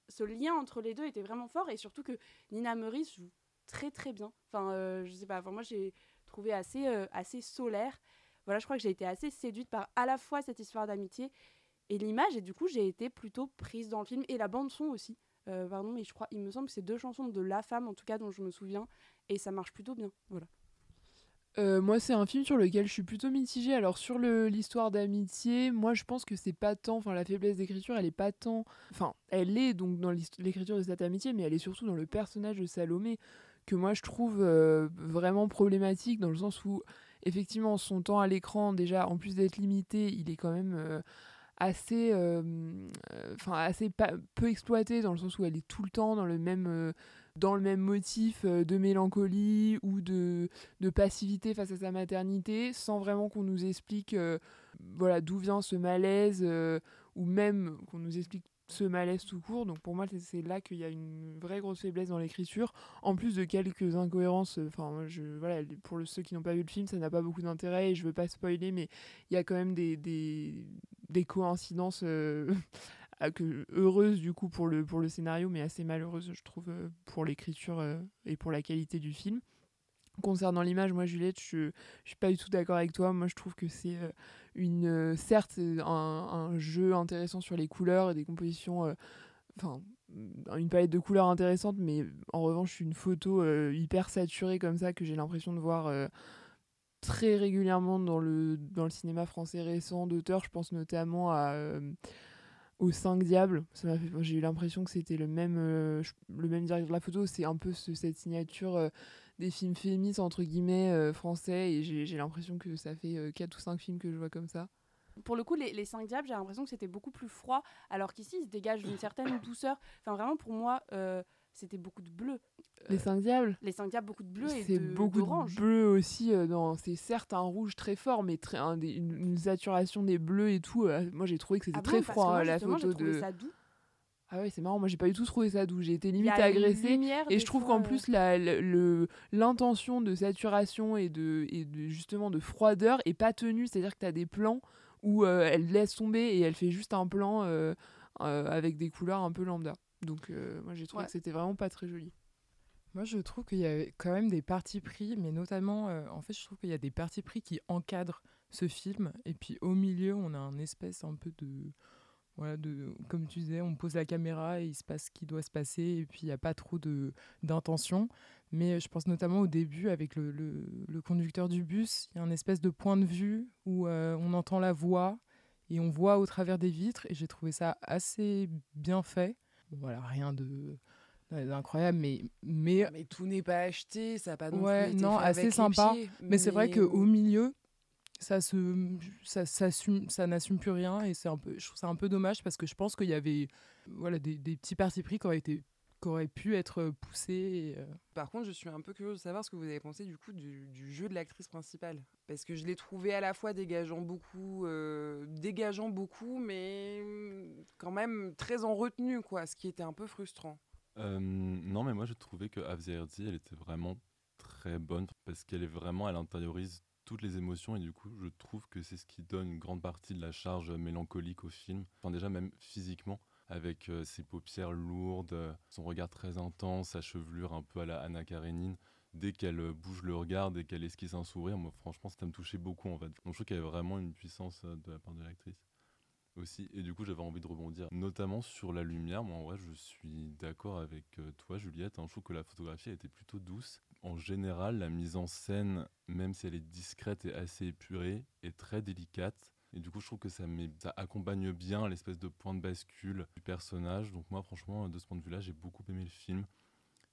ce lien entre les deux était vraiment fort, et surtout que Nina Meurice joue très très bien. Enfin, euh, je sais pas, enfin, moi, j'ai trouvé assez, euh, assez solaire. Voilà, je crois que j'ai été assez séduite par à la fois cette histoire d'amitié et l'image. Et du coup, j'ai été plutôt prise dans le film. Et la bande-son aussi. Euh, pardon, mais je crois, il me semble que c'est deux chansons de La Femme, en tout cas, dont je me souviens. Et ça marche plutôt bien. Voilà. Euh, moi, c'est un film sur lequel je suis plutôt mitigée. Alors, sur l'histoire d'amitié, moi, je pense que c'est pas tant. Enfin, la faiblesse d'écriture, elle est pas tant. Enfin, elle est donc dans l'écriture de cette amitié, mais elle est surtout dans le personnage de Salomé, que moi, je trouve euh, vraiment problématique, dans le sens où, effectivement, son temps à l'écran, déjà, en plus d'être limité, il est quand même assez, euh, enfin assez peu exploitée dans le sens où elle est tout le temps dans le même, euh, dans le même motif euh, de mélancolie ou de, passivité face à sa maternité, sans vraiment qu'on nous explique voilà d'où vient ce malaise ou même qu'on nous explique ce malaise tout court. Donc pour moi, c'est là qu'il y a une vraie grosse faiblesse dans l'écriture, en plus de quelques incohérences. Enfin, voilà, pour ceux qui n'ont pas vu le film, ça n'a pas beaucoup d'intérêt et je veux pas spoiler, mais il y a quand même des, des coïncidences euh, heureuses du coup pour le, pour le scénario, mais assez malheureuses, je trouve, euh, pour l'écriture euh, et pour la qualité du film. Concernant l'image, moi Juliette, je, ne suis pas du tout d'accord avec toi. Moi je trouve que c'est une certes un, jeu intéressant sur les couleurs et des compositions enfin une palette de couleurs intéressante mais en revanche une photo hyper saturée comme ça que j'ai l'impression de voir très régulièrement dans le, dans le cinéma français récent d'auteurs. Je pense notamment à, euh, aux Cinq Diables. J'ai eu l'impression que c'était le même, euh, le même directeur de la photo. C'est un peu cette signature euh, des films féministes, entre guillemets, français. Et j'ai l'impression que ça fait quatre ou cinq films que je vois comme ça. Pour le coup, les, les Cinq Diables, j'ai l'impression que c'était beaucoup plus froid, alors qu'ici, il se dégage une certaine douceur. Enfin, vraiment, pour moi c'était beaucoup de bleu. Les cinq diables Les cinq diables, beaucoup de bleu et C'est beaucoup de bleu aussi. Euh, dans... C'est certes un rouge très fort, mais très, une, saturation des bleus et tout. Euh, moi, j'ai trouvé que c'était ah très froid, moi, la photo de. Ça doux. Ah ouais, c'est marrant. Moi, j'ai pas du tout trouvé ça doux. J'ai été limite agressée. Et je trouve qu'en plus, l'intention de saturation et de, et de justement de froideur est pas tenue. C'est-à-dire que tu as des plans où euh, elle laisse tomber et elle fait juste un plan avec des couleurs un peu lambda. Donc euh, moi j'ai trouvé que c'était vraiment pas très joli. Moi je trouve qu'il y a quand même des partis pris, mais notamment euh, en fait je trouve qu'il y a des partis pris qui encadrent ce film. Et puis au milieu on a un espèce un peu de voilà de comme tu disais on pose la caméra et il se passe ce qui doit se passer et puis il n'y a pas trop de d'intention. Mais je pense notamment au début avec le, le, conducteur du bus il y a un espèce de point de vue où euh, on entend la voix et on voit au travers des vitres et j'ai trouvé ça assez bien fait voilà, rien de d'incroyable mais mais mais tout n'est pas acheté ça pas non ouais, non assez sympa. mais, c'est vrai que au milieu ça se ça, ça n'assume plus rien et c'est un peu je trouve ça un peu dommage parce que je pense qu'il y avait voilà des, des petits partis pris qui auraient été qu'aurait pu être poussé. euh. Par contre, je suis un peu curieuse de savoir ce que vous avez pensé du coup du, du jeu de l'actrice principale. Parce que je l'ai trouvé à la fois dégageant beaucoup, euh, dégageant beaucoup, mais hum, quand même très en retenue, quoi, ce qui était un peu frustrant. Euh, non, mais moi j'ai trouvé que Avzia Erdi, elle était vraiment très bonne parce qu'elle est vraiment, elle intériorise toutes les émotions et du coup je trouve que c'est ce qui donne une grande partie de la charge mélancolique au film. Enfin déjà même physiquement avec euh, ses paupières lourdes, euh, son regard très intense, sa chevelure un peu à la Anna Karenine. Dès qu'elle euh, bouge le regard, dès qu'elle esquisse un sourire, moi franchement ça me touchait beaucoup en fait. Donc je trouve qu'il y avait vraiment une puissance de la part de l'actrice aussi. Et du coup, j'avais envie de rebondir, notamment sur la lumière. Moi, en vrai, je suis d'accord avec toi, Juliette. hein. Je trouve que la photographie a été plutôt douce. En général, la mise en scène, même si elle est discrète et assez épurée, est très délicate. Et du coup, je trouve que ça, ça accompagne bien l'espèce de point de bascule du personnage. Donc moi, franchement, de ce point de vue-là, j'ai beaucoup aimé le film.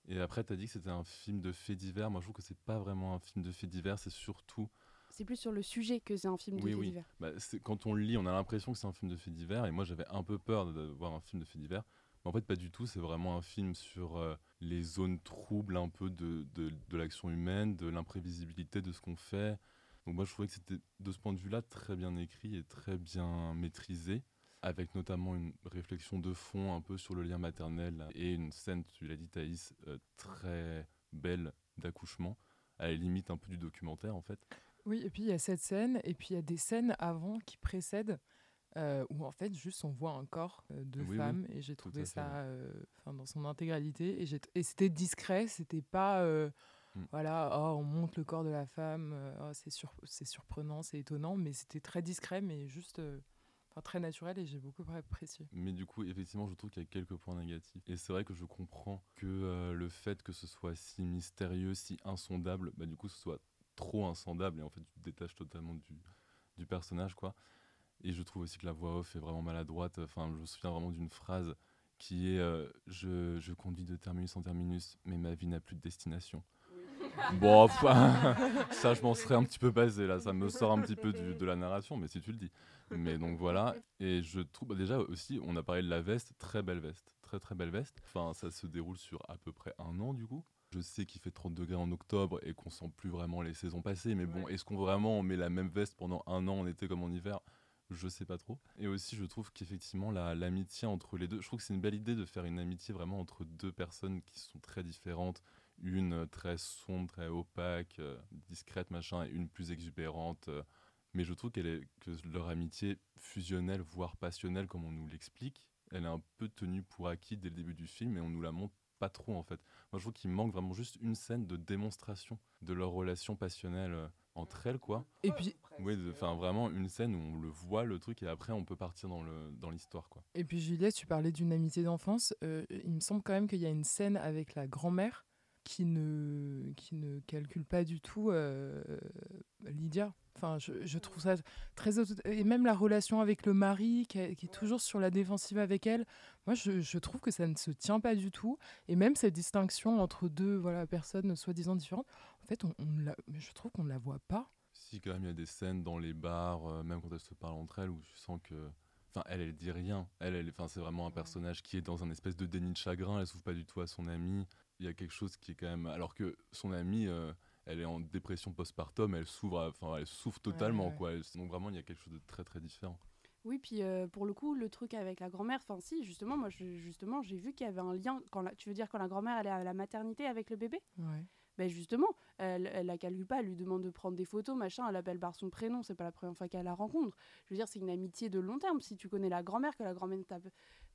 Et après, tu as dit que c'était un film de faits divers. Moi, je trouve que c'est pas vraiment un film de faits divers. C'est surtout C'est plus sur le sujet que c'est un film de oui, faits oui. divers. Bah, quand on le lit, on a l'impression que c'est un film de faits divers. Et moi, j'avais un peu peur de, de voir un film de faits divers. Mais en fait, pas du tout. C'est vraiment un film sur euh, les zones troubles un peu de, de, de l'action humaine, de l'imprévisibilité de ce qu'on fait. Donc moi, je trouvais que c'était, de ce point de vue-là, très bien écrit et très bien maîtrisé. Avec notamment une réflexion de fond un peu sur le lien maternel et une scène, tu l'as dit Thaïs, euh, très belle d'accouchement, à la limite un peu du documentaire en fait. Oui, et puis il y a cette scène, et puis il y a des scènes avant qui précèdent, euh, où en fait juste on voit un corps euh, de Oui, oui, femme, et j'ai trouvé ça euh, dans son intégralité, et, c'était discret, c'était pas, Mm. voilà, oh, on monte le corps de la femme, euh, oh, c'est sur- surprenant, c'est étonnant, mais c'était très discret, mais juste euh, très naturel, et j'ai beaucoup apprécié. Mais du coup, effectivement, je trouve qu'il y a quelques points négatifs. Et c'est vrai que je comprends que euh, le fait que ce soit si mystérieux, si insondable, bah, du coup, ce soit trop insondable et en fait, tu te détaches totalement du, du personnage, quoi. Et je trouve aussi que la voix off est vraiment maladroite. Enfin, je me souviens vraiment d'une phrase qui est euh, je, je conduis de terminus en terminus, mais ma vie n'a plus de destination. Bon, enfin, ça, je m'en serais un petit peu basé là. Ça me sort un petit peu du- de la narration, mais si tu le dis. Mais donc voilà. Et je trouve bah, déjà aussi, on a parlé de la veste, très belle veste, très très belle veste. Enfin, ça se déroule sur à peu près un an du coup. Je sais qu'il fait 30 degrés en octobre et qu'on sent plus vraiment les saisons passer, mais bon, est-ce qu'on vraiment met la même veste pendant un an en été comme en hiver? Je sais pas trop. Et aussi, je trouve qu'effectivement, la- l'amitié entre les deux, je trouve que c'est une belle idée de faire une amitié vraiment entre deux personnes qui sont très différentes. Une très sombre, très opaque, euh, discrète, machin, et une plus exubérante. euh, mais je trouve qu'elle est, que leur amitié fusionnelle, voire passionnelle, comme on nous l'explique, elle est un peu tenue pour acquis dès le début du film et on nous la montre pas trop en fait. Moi je trouve qu'il manque vraiment juste une scène de démonstration de leur relation passionnelle euh, entre elles quoi. Et puis, Oui, enfin vraiment une scène où on le voit le truc et après on peut partir dans le dans l'histoire quoi. Et puis Juliette, tu parlais d'une amitié d'enfance. euh, il me semble quand même qu'il y a une scène avec la grand-mère qui ne, qui ne calcule pas du tout euh, Lydia. Enfin, je, je trouve ça très... Et même la relation avec le mari, qui, est- qui est toujours sur la défensive avec elle, moi, je, je trouve que ça ne se tient pas du tout. Et même cette distinction entre deux voilà, personnes soi-disant différentes, en fait, on, on ne la- mais je trouve qu'on ne la voit pas. Si quand même il y a des scènes dans les bars, euh, même quand elles se parlent entre elles, où tu sens que, enfin elle elle dit rien. Elle, elle, enfin c'est vraiment un personnage qui est dans un espèce de déni de chagrin. Elle s'ouvre pas du tout à son ami. Il y a quelque chose qui est quand même, alors que son amie, euh, elle est en dépression postpartum, elle s'ouvre, enfin elle souffre totalement ouais. quoi. Elle- donc vraiment il y a quelque chose de très très différent. Oui, puis euh, pour le coup, le truc avec la grand-mère, enfin si, justement, moi, je- justement, j'ai vu qu'il y avait un lien. Quand la- tu veux dire quand la grand-mère elle est à la maternité avec le bébé? Ouais. Ben justement, elle, elle la calcule pas, elle lui demande de prendre des photos, machin, elle appelle par son prénom, c'est pas la première fois qu'elle la rencontre. Je veux dire, c'est une amitié de long terme. Si tu connais la grand-mère, que la grand-mère t'a.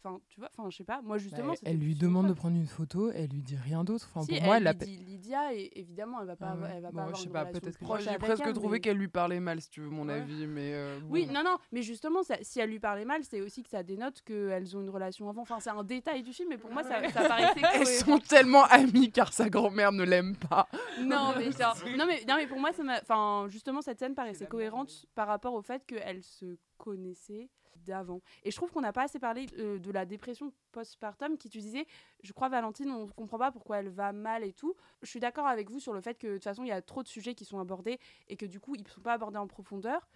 Enfin, tu vois, enfin, je sais pas, moi justement. Bah, c'était elle lui demande de prendre une photo, elle lui dit rien d'autre. Enfin, Si, pour moi, elle lui l'appelle. dit Lydia, et évidemment, elle va pas, Ah ouais. elle va Bon, pas je avoir sais une pas, relation proche j'ai presque elle, trouvé mais- qu'elle lui parlait mal, si tu veux mon Ouais. avis, mais euh, Oui, bon. non, non, mais justement, ça- si elle lui parlait mal, c'est aussi que ça dénote qu'elles ont une relation avant. Enfin, c'est un détail du film, mais pour moi, ça, ça paraissait Elles sont tellement amies car sa grand-mère ne l'aime pas. Non, mais genre- non, mais, non, mais pour moi, ça. Enfin, justement, cette scène paraissait cohérente par rapport au fait qu'elles se connaissaient d'avant. Et je trouve qu'on n'a pas assez parlé euh, de la dépression postpartum qui, tu disais, je crois, Valentine, on ne comprend pas pourquoi elle va mal et tout. Je suis d'accord avec vous sur le fait que, de toute façon, il y a trop de sujets qui sont abordés et que, du coup, ils ne sont pas abordés en profondeur.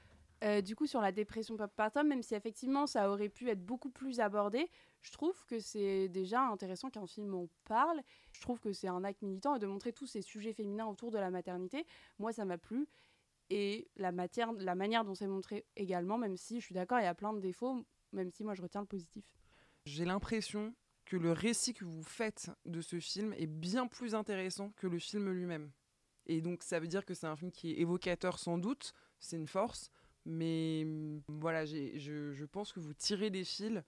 Euh, du coup, sur la dépression postpartum, même si effectivement ça aurait pu être beaucoup plus abordé, je trouve que c'est déjà intéressant qu'un film en parle. Je trouve que c'est un acte militant et de montrer tous ces sujets féminins autour de la maternité. Moi, ça m'a plu. Et la, matière, la manière dont c'est montré également, même si je suis d'accord, il y a plein de défauts, même si moi je retiens le positif. J'ai l'impression que le récit que vous faites de ce film est bien plus intéressant que le film lui-même. Et donc ça veut dire que c'est un film qui est évocateur sans doute, c'est une force, mais mm, voilà, je, je, pense que vous tirez des fils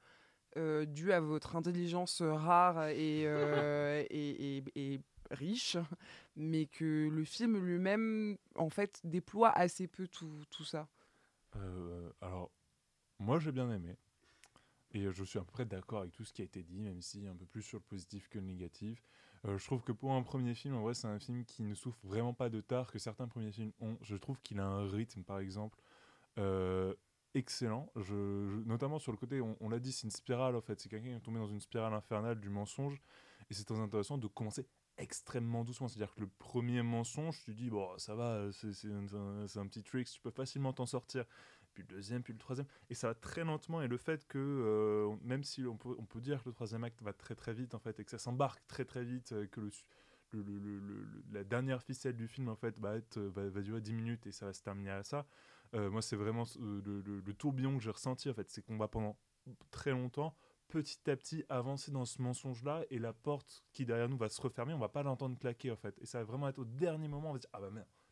euh, dus à votre intelligence rare et, euh, et, et, riche, mais que le film lui-même, en fait, déploie assez peu tout, tout ça. Euh, alors, moi j'ai bien aimé. Et je suis à peu près d'accord avec tout ce qui a été dit, même si un peu plus sur le positif que le négatif. je trouve que pour un premier film, en vrai, c'est un film qui ne souffre vraiment pas de tard que certains premiers films ont. Je trouve qu'il a un rythme, par exemple, euh, excellent. Je, notamment sur le côté, on, l'a dit, c'est une spirale en fait. C'est quelqu'un qui est tombé dans une spirale infernale du mensonge. Et c'est très intéressant de commencer extrêmement doucement. C'est-à-dire que le premier mensonge, tu dis, bon, ça va, c'est un, petit trick, tu peux facilement t'en sortir. Puis le deuxième, puis le troisième. Et ça va très lentement. Et le fait que, euh, même si on peut, on peut dire que le troisième acte va très très vite, en fait, et que ça s'embarque très très vite, euh, que le, la dernière ficelle du film, en fait, va, être, va, va durer 10 minutes et ça va se terminer à ça euh, moi, c'est vraiment euh, le, tourbillon que j'ai ressenti, en fait. C'est qu'on va pendant très longtemps, petit à petit, avancer dans ce mensonge-là et la porte qui derrière nous va se refermer, on va pas l'entendre claquer, en fait. Et ça va vraiment être au dernier moment, on va dire, ah bah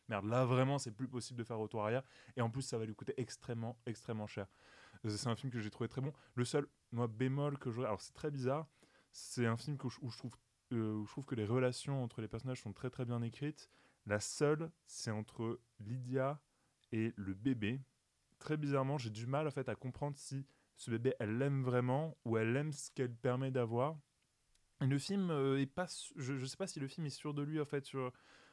merde, là vraiment, c'est plus possible de faire retour arrière. Et en plus, ça va lui coûter extrêmement, extrêmement cher. Euh, c'est un film que j'ai trouvé très bon. Le seul, moi, bémol que je. Alors, c'est très bizarre. C'est un film où je trouve où je trouve que les relations entre les personnages sont très très bien écrites. La seule, c'est entre Lydia et le bébé, très bizarrement, j'ai du mal en fait à comprendre si ce bébé, elle l'aime vraiment ou elle aime ce qu'elle permet d'avoir. le film euh, est pas, je, ne sais pas si le film est sûr de lui en fait, sur,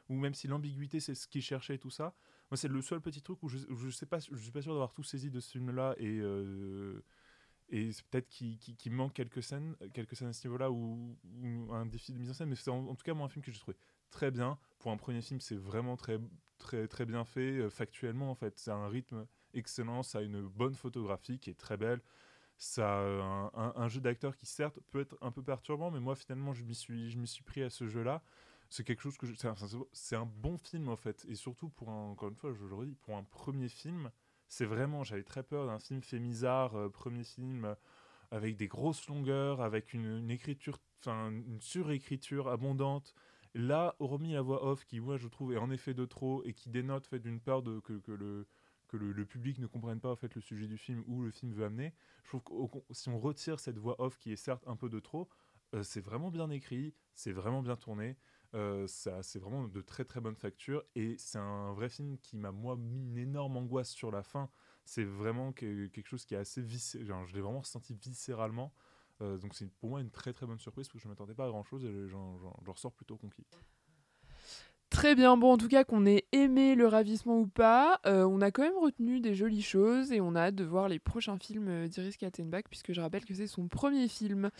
ou même si l'ambiguïté c'est ce qu'il cherchait et tout ça. Moi, c'est le seul petit truc où je, je sais pas, je suis pas sûr d'avoir tout saisi de ce film-là et euh, et peut-être qu'il manque quelques scènes, quelques scènes à ce niveau-là ou, un défi de mise en scène. Mais c'est en, tout cas moi un film que j'ai trouvé très bien. Pour un premier film, c'est vraiment très, très, très bien fait, euh, factuellement en fait. C'est un rythme excellent, ça a une bonne photographie qui est très belle. Ça a un, jeu d'acteur qui certes peut être un peu perturbant, mais moi finalement je m'y suis, je suis pris à ce jeu-là. C'est quelque chose que c'est un, bon film en fait, et surtout pour un, encore une fois, je le redis, pour un premier film, c'est vraiment, j'avais très peur d'un film fait misard, euh, premier film euh, avec des grosses longueurs, avec une, une écriture, enfin une surécriture abondante, Là, hormis la voix off qui, moi, je trouve, est en effet de trop et qui dénote fait d'une peur de, que, le, que le, public ne comprenne pas en fait, le sujet du film ou le film veut amener, je trouve que si on retire cette voix off qui est certes un peu de trop, euh, c'est vraiment bien écrit, c'est vraiment bien tourné. Euh, c'est vraiment de très très bonne facture et c'est un vrai film qui m'a moi mis une énorme angoisse sur la fin. C'est vraiment quelque chose qui est assez. Je l'ai vraiment viscéralement. Euh, donc c'est pour moi une très très bonne surprise parce que je ne m'attendais pas à grand chose et j'en ressors plutôt conquis. Très bien, bon en tout cas qu'on ait aimé le ravissement ou pas, euh, on a quand même retenu des jolies choses et on a hâte de voir les prochains films d'Iris Kattenbach puisque je rappelle que c'est son premier film.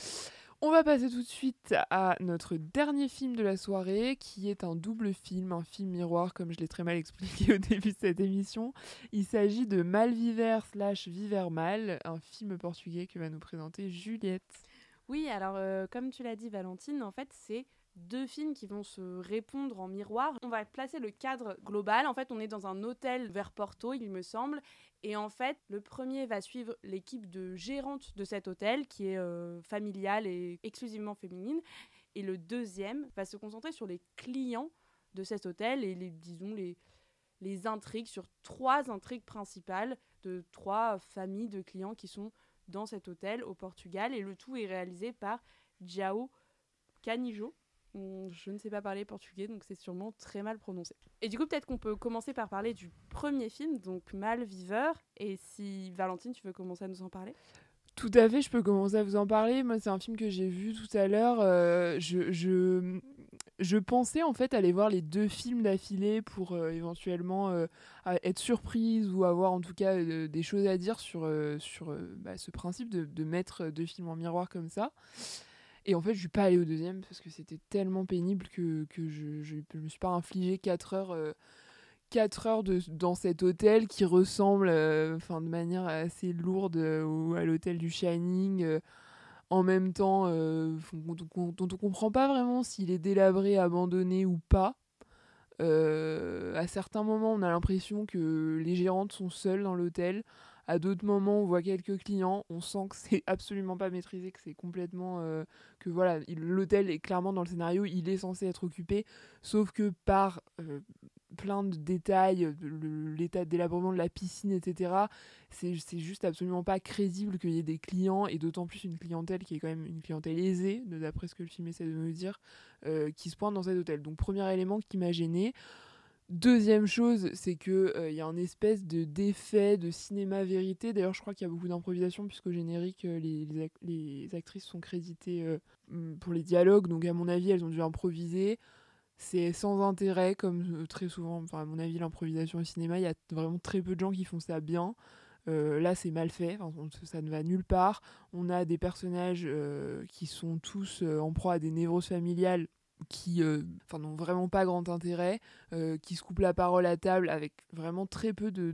On va passer tout de suite à notre dernier film de la soirée, qui est un double film, un film miroir, comme je l'ai très mal expliqué au début de cette émission. Il s'agit de Malviver slash Viver Mal, un film portugais que va nous présenter Juliette. Oui, alors euh, comme tu l'as dit Valentine, en fait c'est deux films qui vont se répondre en miroir. On va placer le cadre global. En fait, on est dans un hôtel vers Porto, il me semble. Et en fait, le premier va suivre l'équipe de gérantes de cet hôtel, qui est euh, familiale et exclusivement féminine. Et le deuxième va se concentrer sur les clients de cet hôtel et les, disons, les, les intrigues, sur trois intrigues principales de trois familles de clients qui sont dans cet hôtel au Portugal. Et le tout est réalisé par Jao Canijo, je ne sais pas parler portugais, donc c'est sûrement très mal prononcé. Et du coup, peut-être qu'on peut commencer par parler du premier film, donc Malviveur. Et si Valentine, tu veux commencer à nous en parler? Tout à fait, je peux commencer à vous en parler. Moi, c'est un film que j'ai vu tout à l'heure. Euh, je, je, je, pensais en fait aller voir les deux films d'affilée pour euh, éventuellement euh, être surprise ou avoir en tout cas des choses à dire sur, sur bah, ce principe de, de, mettre deux films en miroir comme ça. Et en fait, je suis pas allée au deuxième parce que c'était tellement pénible que, que je, je, me suis pas infligé 4 heures, euh, 4 heures de, dans cet hôtel qui ressemble enfin de manière assez lourde à l'hôtel du Shining en même temps dont, on ne comprend pas vraiment s'il est délabré, abandonné ou pas. à certains moments, on a l'impression que les gérantes sont seules dans l'hôtel. À d'autres moments, on voit quelques clients, on sent que c'est absolument pas maîtrisé, que c'est complètement que voilà, l'hôtel est clairement dans le scénario, il est censé être occupé, sauf que par plein de détails, l'état de délabrement de la piscine, etc. C'est juste absolument pas crédible qu'il y ait des clients, et d'autant plus une clientèle qui est quand même une clientèle aisée, d'après ce que le film essaie de nous dire, euh, qui se pointe dans cet hôtel. Donc premier élément qui m'a gêné. Deuxième chose, c'est il euh, y a un espèce de d'effet de cinéma vérité. D'ailleurs, je crois qu'il y a beaucoup d'improvisation, puisqu'au générique, euh, les, actrices sont créditées pour les dialogues. Donc, à mon avis, elles ont dû improviser c'est sans intérêt, comme euh, très souvent, enfin, à mon avis, l'improvisation au cinéma, il y a vraiment très peu de gens qui font ça bien. Euh, là, c'est mal fait, ça ne va nulle part. On a des personnages euh, qui sont tous en proie à des névroses familiales qui euh, n'ont vraiment pas grand intérêt, euh, qui se coupent la parole à table avec vraiment très peu de,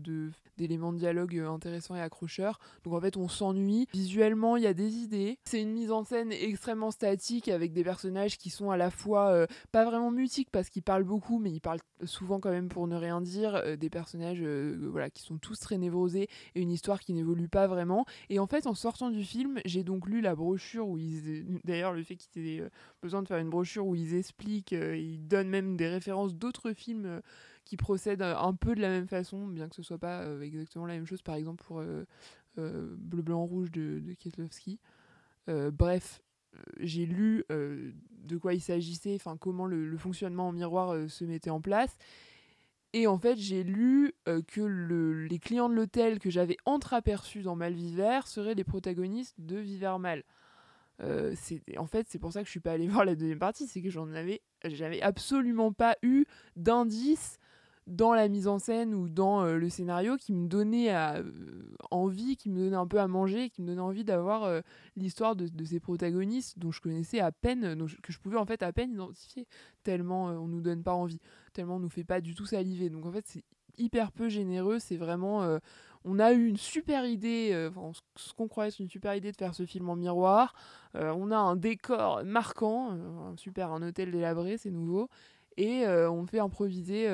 d'éléments de, dialogue euh, intéressants et accrocheurs. Donc en fait on s'ennuie. Visuellement il y a des idées. C'est une mise en scène extrêmement statique avec des personnages qui sont à la fois pas vraiment mutiques parce qu'ils parlent beaucoup mais ils parlent souvent quand même pour ne rien dire. des personnages voilà, qui sont tous très névrosés et une histoire qui n'évolue pas vraiment. Et en fait en sortant du film j'ai donc lu la brochure où ils... D'ailleurs le fait qu'ils aient besoin de faire une brochure où ils expliquent, euh, ils donnent même des références d'autres films euh, qui procèdent euh, un peu de la même façon, bien que ce soit pas exactement la même chose, par exemple pour Bleu, Blanc, Rouge de, de Kieslowski. bref, j'ai lu de quoi il s'agissait, enfin comment le, fonctionnement en miroir se mettait en place. Et en fait, j'ai lu que le, les clients de l'hôtel que j'avais entreaperçus dans Malvivert seraient les protagonistes de Vivert Mal. Euh, en fait, c'est pour ça que je suis pas allée voir la deuxième partie, c'est que j'en avais, j'avais absolument pas eu d'indice dans la mise en scène ou dans euh, le scénario qui me donnait euh, envie, qui me donnait un peu à manger, qui me donnait envie d'avoir l'histoire de, ces protagonistes dont je connaissais à peine, que je pouvais en fait à peine identifier, tellement on nous donne pas envie, tellement on nous fait pas du tout saliver. Donc en fait, c'est hyper peu généreux, c'est vraiment on a eu une super idée, euh, ce qu'on croyait être une super idée de faire ce film en miroir. Euh, on a un décor marquant, euh, un super un hôtel délabré, c'est nouveau. Et on fait improviser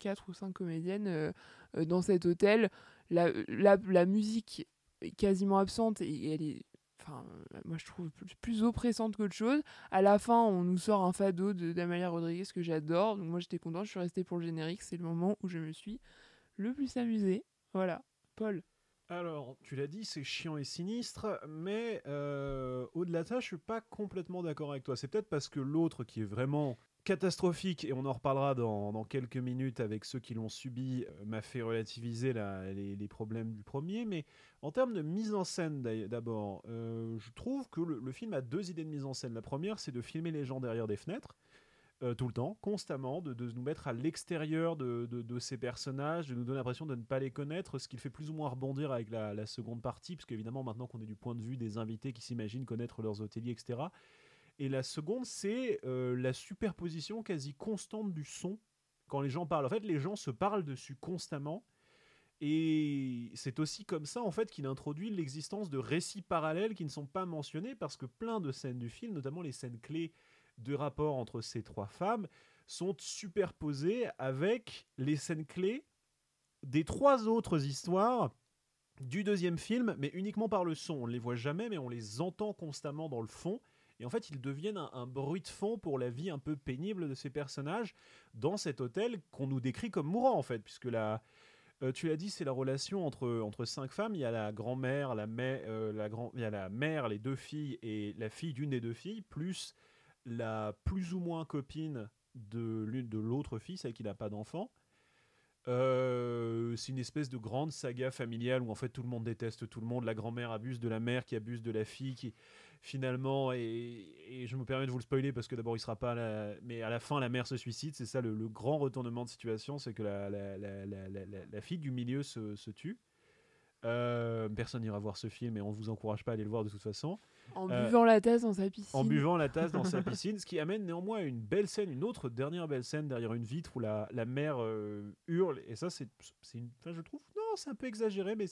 quatre ou cinq comédiennes dans cet hôtel. La, la, musique est quasiment absente et, elle est enfin, moi je trouve plus, oppressante qu'autre chose. À la fin, on nous sort un fado d'Amalia Rodriguez que j'adore. Donc moi j'étais content, je suis restée pour le générique. C'est le moment où je me suis le plus amusée. Voilà, Paul. Alors, tu l'as dit, c'est chiant et sinistre, mais euh, au-delà de ça, je suis pas complètement d'accord avec toi. C'est peut-être parce que l'autre, qui est vraiment catastrophique, et on en reparlera dans, quelques minutes avec ceux qui l'ont subi, euh, m'a fait relativiser les, problèmes du premier. Mais en termes de mise en scène, d'abord, euh, je trouve que le, film a deux idées de mise en scène. La première, c'est de filmer les gens derrière des fenêtres. Euh, tout le temps, constamment, de, nous mettre à l'extérieur de, ces personnages, de nous donner l'impression de ne pas les connaître, ce qui fait plus ou moins rebondir avec la, seconde partie, parce qu'évidemment, maintenant qu'on est du point de vue des invités qui s'imaginent connaître leurs hôteliers, etc. Et la seconde, c'est euh, la superposition quasi constante du son quand les gens parlent. En fait, les gens se parlent dessus constamment. Et c'est aussi comme ça en fait qu'il introduit l'existence de récits parallèles qui ne sont pas mentionnés parce que plein de scènes du film, notamment les scènes clés de rapport entre ces trois femmes sont superposées avec les scènes clés des trois autres histoires du deuxième film, mais uniquement par le son. On ne les voit jamais, mais on les entend constamment dans le fond. Et en fait, ils deviennent un, bruit de fond pour la vie un peu pénible de ces personnages dans cet hôtel qu'on nous décrit comme mourant, en fait, puisque la, euh, tu l'as dit, c'est la relation entre, entre cinq femmes. Il y a la grand-mère, la, mère, euh, la grand, il y a la mère, les deux filles et la fille d'une des deux filles, plus la plus ou moins copine de de l'autre fille, celle qui n'a pas d'enfant. Euh, c'est une espèce de grande saga familiale où en fait tout le monde déteste tout le monde. La grand-mère abuse de la mère qui abuse de la fille qui finalement et, je me permets de vous le spoiler parce que d'abord il sera pas là, mais à la fin la mère se suicide. C'est ça le, grand retournement de situation, c'est que la, fille du milieu se, tue. Euh, personne n'ira voir ce film et on ne vous encourage pas à aller le voir de toute façon. En Euh, buvant la tasse dans sa piscine. en buvant la tasse dans sa piscine, ce qui amène néanmoins à une belle scène, une autre dernière belle scène derrière une vitre où la, la mère euh, hurle. Et ça, c'est c'est une. Enfin, je trouve. Non, c'est un peu exagéré, mais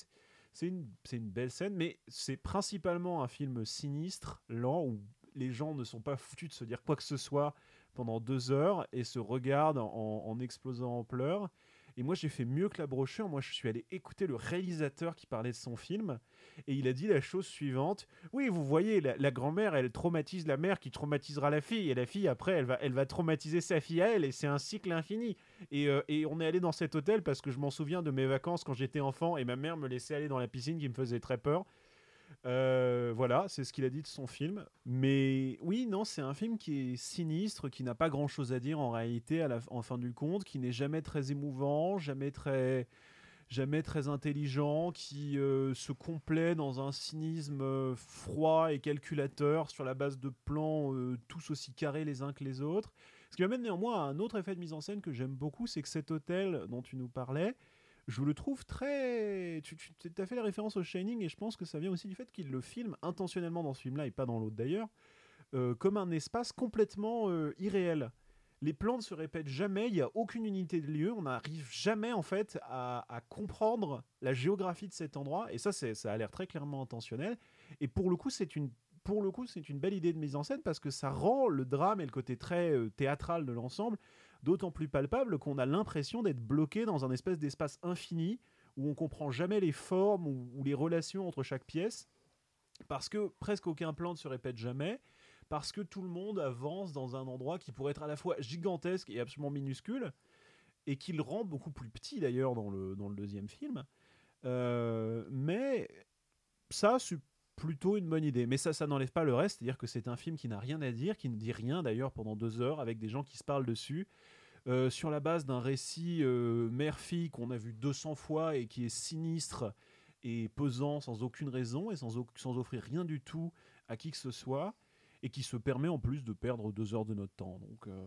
c'est- une, une belle scène. Mais c'est principalement un film sinistre, lent, où les gens ne sont pas foutus de se dire quoi que ce soit pendant deux heures et se regardent en, en explosant en pleurs. Et moi, j'ai fait mieux que la brochure. Moi, je suis allé écouter le réalisateur qui parlait de son film. Et il a dit la chose suivante. Oui, vous voyez, la, grand-mère, elle traumatise la mère qui traumatisera la fille. Et la fille, après, elle va, elle va traumatiser sa fille à elle. Et c'est un cycle infini. Et, euh, et on est allé dans cet hôtel parce que je m'en souviens de mes vacances quand j'étais enfant. Et ma mère me laissait aller dans la piscine qui me faisait très peur. Euh, voilà, c'est ce qu'il a dit de son film. Mais oui, non, c'est un film qui est sinistre, qui n'a pas grand-chose à dire en réalité, en fin du compte, qui n'est jamais très émouvant, jamais très, jamais très intelligent, qui euh, se complaît dans un cynisme euh, froid et calculateur sur la base de plans tous aussi carrés les uns que les autres. Ce qui m'amène néanmoins à un autre effet de mise en scène que j'aime beaucoup, c'est que cet hôtel dont tu nous parlais, je le trouve très. Tu, as fait la référence au Shining et je pense que ça vient aussi du fait qu'il le filme intentionnellement dans ce film-là et pas dans l'autre d'ailleurs, euh, comme un espace complètement euh, irréel. Les plans ne se répètent jamais, il n'y a aucune unité de lieu, on n'arrive jamais en fait à, comprendre la géographie de cet endroit et ça, ça a l'air très clairement intentionnel. Et pour le coup, c'est une pour le coup, c'est une belle idée de mise en scène parce que ça rend le drame et le côté très euh, théâtral de l'ensemble d'autant plus palpable qu'on a l'impression d'être bloqué dans un espèce d'espace infini où on comprend jamais les formes ou, les relations entre chaque pièce parce que presque aucun plan ne se répète jamais parce que tout le monde avance dans un endroit qui pourrait être à la fois gigantesque et absolument minuscule et qui le rend beaucoup plus petit d'ailleurs dans le, dans le deuxième film. Euh, mais ça, c'est plutôt une bonne idée. Mais ça, ça n'enlève pas le reste, c'est-à-dire que c'est un film qui n'a rien à dire, qui ne dit rien d'ailleurs pendant deux heures, avec des gens qui se parlent dessus, euh, sur la base d'un récit euh, mère-fille qu'on a vu 200 fois et qui est sinistre et pesant sans aucune raison et sans, offrir rien du tout à qui que ce soit, et qui se permet en plus de perdre deux heures de notre temps. Donc euh,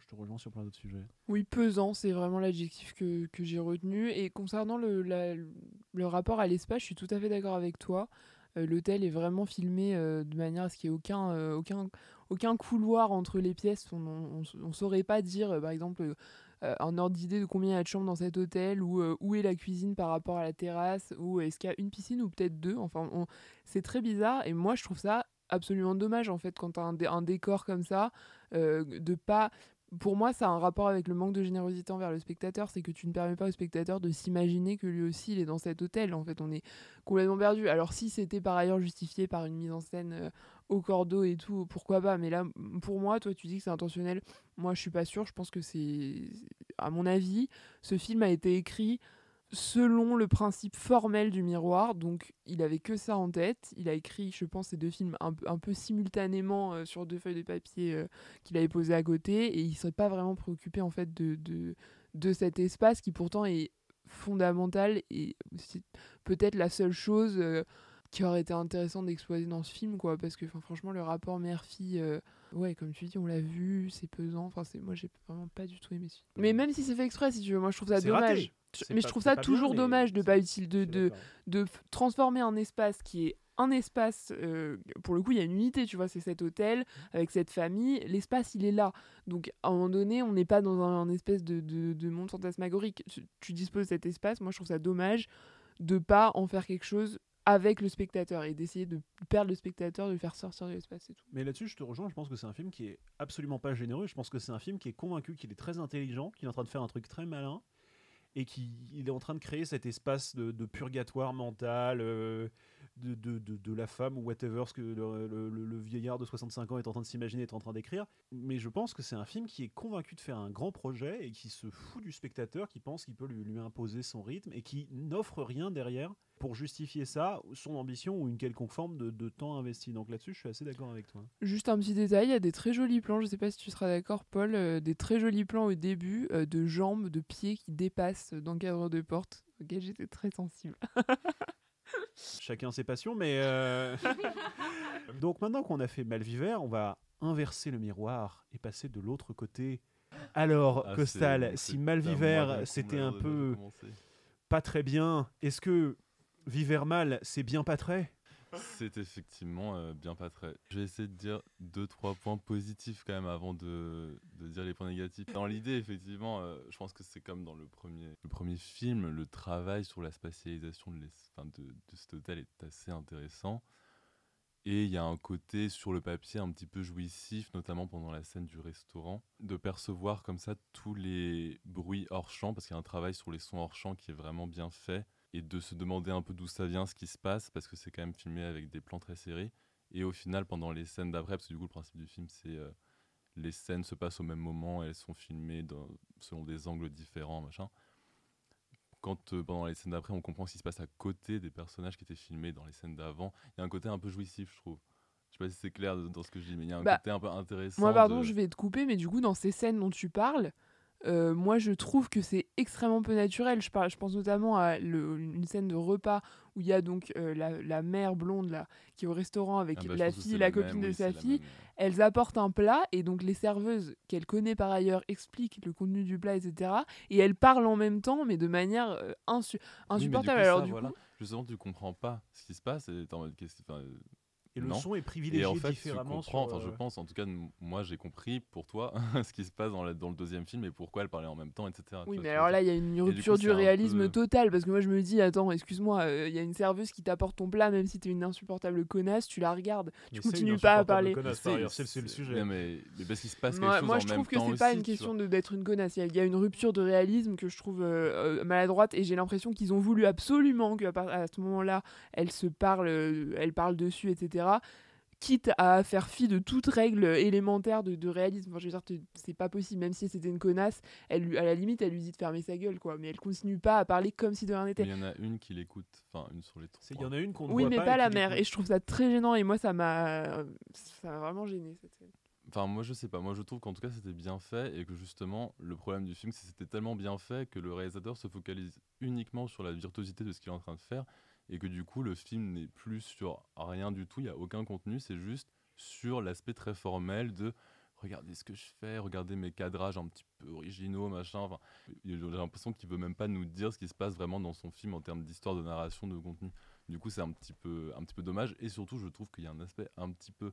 je te rejoins sur plein d'autres sujets. Oui, pesant, c'est vraiment l'adjectif que, j'ai retenu. Et concernant le, rapport à l'espace, je suis tout à fait d'accord avec toi. L'hôtel est vraiment filmé de manière à ce qu'il n'y ait aucun, aucun couloir entre les pièces. On ne saurait pas dire, euh, par exemple, euh, un ordre d'idée de combien il y a de chambres dans cet hôtel, ou euh, où est la cuisine par rapport à la terrasse, ou est-ce qu'il y a une piscine ou peut-être deux. Enfin, c'est très bizarre. Et moi, je trouve ça absolument dommage, en fait, quand un, dé- un décor comme ça, euh, de pas pour moi, ça a un rapport avec le manque de générosité envers le spectateur, c'est que tu ne permets pas au spectateur de s'imaginer que lui aussi il est dans cet hôtel. En fait, on est complètement perdu. Alors si c'était par ailleurs justifié par une mise en scène euh, au cordeau et tout, pourquoi pas Mais là, pour moi, toi, tu dis que c'est intentionnel. Moi, je suis pas sûre. Je pense que c'est, à mon avis, ce film a été écrit selon le principe formel du miroir. Donc, il avait que ça en tête. Il a écrit, je pense, ces deux films un, peu- un peu simultanément euh, sur deux feuilles de papier euh, qu'il avait posées à côté. Et il serait pas vraiment préoccupé, en fait, de, de, de cet espace qui pourtant est fondamental et c'est peut-être la seule chose euh, qui aurait été intéressant d'exploiter dans ce film, quoi. Parce que, enfin, franchement, le rapport mère-fille, euh, ouais, comme tu dis, on l'a vu, c'est pesant. Enfin, c'est, moi, j'ai vraiment pas du tout aimé ce film. Mais même si c'est fait exprès, si tu veux, moi, je trouve ça dommage. Mais pas- je trouve ça bien, toujours dommage de pas utile de, de, de transformer un espace qui est un espace, euh, pour le coup, il y a une unité, tu vois, c'est cet hôtel avec cette famille, l'espace, il est là. Donc, à un moment donné, on n'est pas dans un, un espèce de, de, de monde fantasmagorique. Tu, tu disposes de cet espace, moi, je trouve ça dommage de pas en faire quelque chose avec le spectateur et d'essayer de perdre le spectateur, de le faire sortir de l'espace, c'est tout. Mais là-dessus, je te rejoins. Je pense que c'est un film qui est absolument pas généreux. Je pense que c'est un film qui est convaincu qu'il est très intelligent, qu'il est en train de faire un truc très malin et qu'il est en train de créer cet espace de, de purgatoire mental euh, de, de, de, la femme ou whatever ce que le, vieillard de 65 ans est en train de s'imaginer, est en train d'écrire. Mais je pense que c'est un film qui est convaincu de faire un grand projet et qui se fout du spectateur, qui pense qu'il peut lui, lui imposer son rythme et qui n'offre rien derrière pour justifier ça, son ambition ou une quelconque forme de, de temps investi. Donc là-dessus, je suis assez d'accord avec toi. Juste un petit détail, il y a des très jolis plans, je sais pas si tu seras d'accord Paul, euh, des très jolis plans au début euh, de jambes, de pieds qui dépassent dans le cadre de porte, auquel j'étais très sensible. Chacun ses passions, mais. euh, Donc maintenant qu'on a fait Malviver, on va inverser le miroir et passer de l'autre côté. Alors, Ah, Costal, si Malviver, c'était un peu pas très bien, est-ce que Viver mal, c'est bien pas très? C'est effectivement euh, bien pas très. Je vais essayer de dire deux, trois points positifs quand même avant de, de dire les points négatifs. Dans l'idée, effectivement, euh, je pense que c'est comme dans le premier, le premier film, le travail sur la spatialisation de, enfin, de, de cet hôtel est assez intéressant. Et il y a un côté sur le papier un petit peu jouissif, notamment pendant la scène du restaurant, de percevoir comme ça tous les bruits hors champ, parce qu'il y a un travail sur les sons hors champ qui est vraiment bien fait, et de se demander un peu d'où ça vient, ce qui se passe, parce que c'est quand même filmé avec des plans très serrés. Et au final, pendant les scènes d'après, parce que du coup le principe du film, c'est euh, les scènes se passent au même moment, elles sont filmées dans- selon des angles différents, machin. Quand euh, pendant les scènes d'après, on comprend ce qui se passe à côté des personnages qui étaient filmés dans les scènes d'avant, il y a un côté un peu jouissif, je trouve. Je sais pas si c'est clair dans ce que je dis, mais il y a un Bah, côté un peu intéressant. Moi, pardon, de- je vais te couper, mais du coup, dans ces scènes dont tu parles, euh, moi, je trouve que c'est extrêmement peu naturel. Je, parle, je pense notamment à le- une scène de repas où il y a donc euh, la, la mère blonde là, qui est au restaurant avec Ah bah, la fille la la copine même, de oui, sa fille. Elles apportent un plat et donc les serveuses qu'elle connaît par ailleurs expliquent le contenu du plat, etc. Et elles parlent en même temps, mais de manière euh, insu- Oui, du insupportable. coup, Alors ça, du voilà, coup, justement, tu comprends pas ce qui se passe et t'es en mode qu'est-ce- enfin, Et le non. son est Et privilégié en fait, tu différemment. comprends, sur, enfin, je euh, pense, en tout cas, moi, j'ai compris pour toi ce qui se passe dans, la- dans le deuxième film et pourquoi elle parlait en même temps, etc. Oui, mais alors là, il y a une du rupture coup, du réalisme peu- total parce que moi, je me dis, attends, excuse-moi, euh, il y a une serveuse qui t'apporte ton plat, même si t'es une insupportable connasse, tu la regardes. mais Tu continues pas à parler. connasse, par ailleurs, c'est le sujet. Non, mais, mais parce qu'il se passe quelque Moi, chose moi, en je trouve que c'est pas une question de- d'être une connasse. Il y, a- une rupture de réalisme que je trouve euh, maladroite et j'ai l'impression qu'ils ont voulu absolument qu'à ce moment-là, elle se parle, elle parle dessus, etc. Quitte à faire fi de toute règle élémentaire de, de réalisme. Enfin, je veux dire, c'est pas possible. Même si c'était une connasse, elle, lui- à la limite, elle lui dit de fermer sa gueule, quoi. Mais elle continue pas à parler comme si de rien n'était. Il y en a une qui l'écoute, enfin, une sur les trois. Il y en a une qu'on ne Oui, voit mais pas. la mère. Et je trouve ça très gênant. Et moi, ça m'a, ça m'a vraiment gêné cette scène. Enfin, moi, je sais pas. Moi, je trouve qu'en tout cas, c'était bien fait et que justement, le problème du film, c'est que c'était tellement bien fait que le réalisateur se focalise uniquement sur la virtuosité de ce qu'il est en train de faire et que du coup, le film n'est plus sur rien du tout. Il y a aucun contenu. C'est juste sur l'aspect très formel de regardez ce que je fais, regardez mes cadrages un petit peu originaux, machin. J'ai l'impression qu'il veut même pas nous dire ce qui se passe vraiment dans son film en termes d'histoire, de narration, de contenu. Du coup, c'est un petit peu, un petit peu dommage. Et surtout, je trouve qu'il y a un aspect un petit peu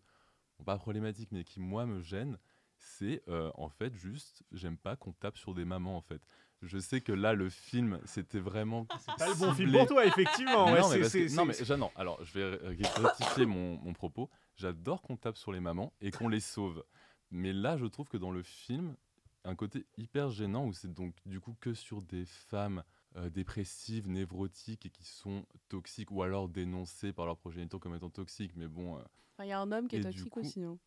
pas problématique, mais qui moi me gêne, c'est euh, en fait juste, j'aime pas qu'on tape sur des mamans en fait. Je sais que là, le film, c'était vraiment. Pas le bon film pour toi, effectivement. non, mais c'est- que- c'est- non, mais c'est- non, alors je vais rectifier mon, mon propos. J'adore qu'on tape sur les mamans et qu'on les sauve. Mais là, je trouve que dans le film, un côté hyper gênant où c'est donc du coup que sur des femmes euh, dépressives, névrotiques et qui sont toxiques ou alors dénoncées par leurs progéniteurs comme étant toxiques. Mais bon, euh, Enfin, Il y a un homme qui est toxique coup- aussi. hein.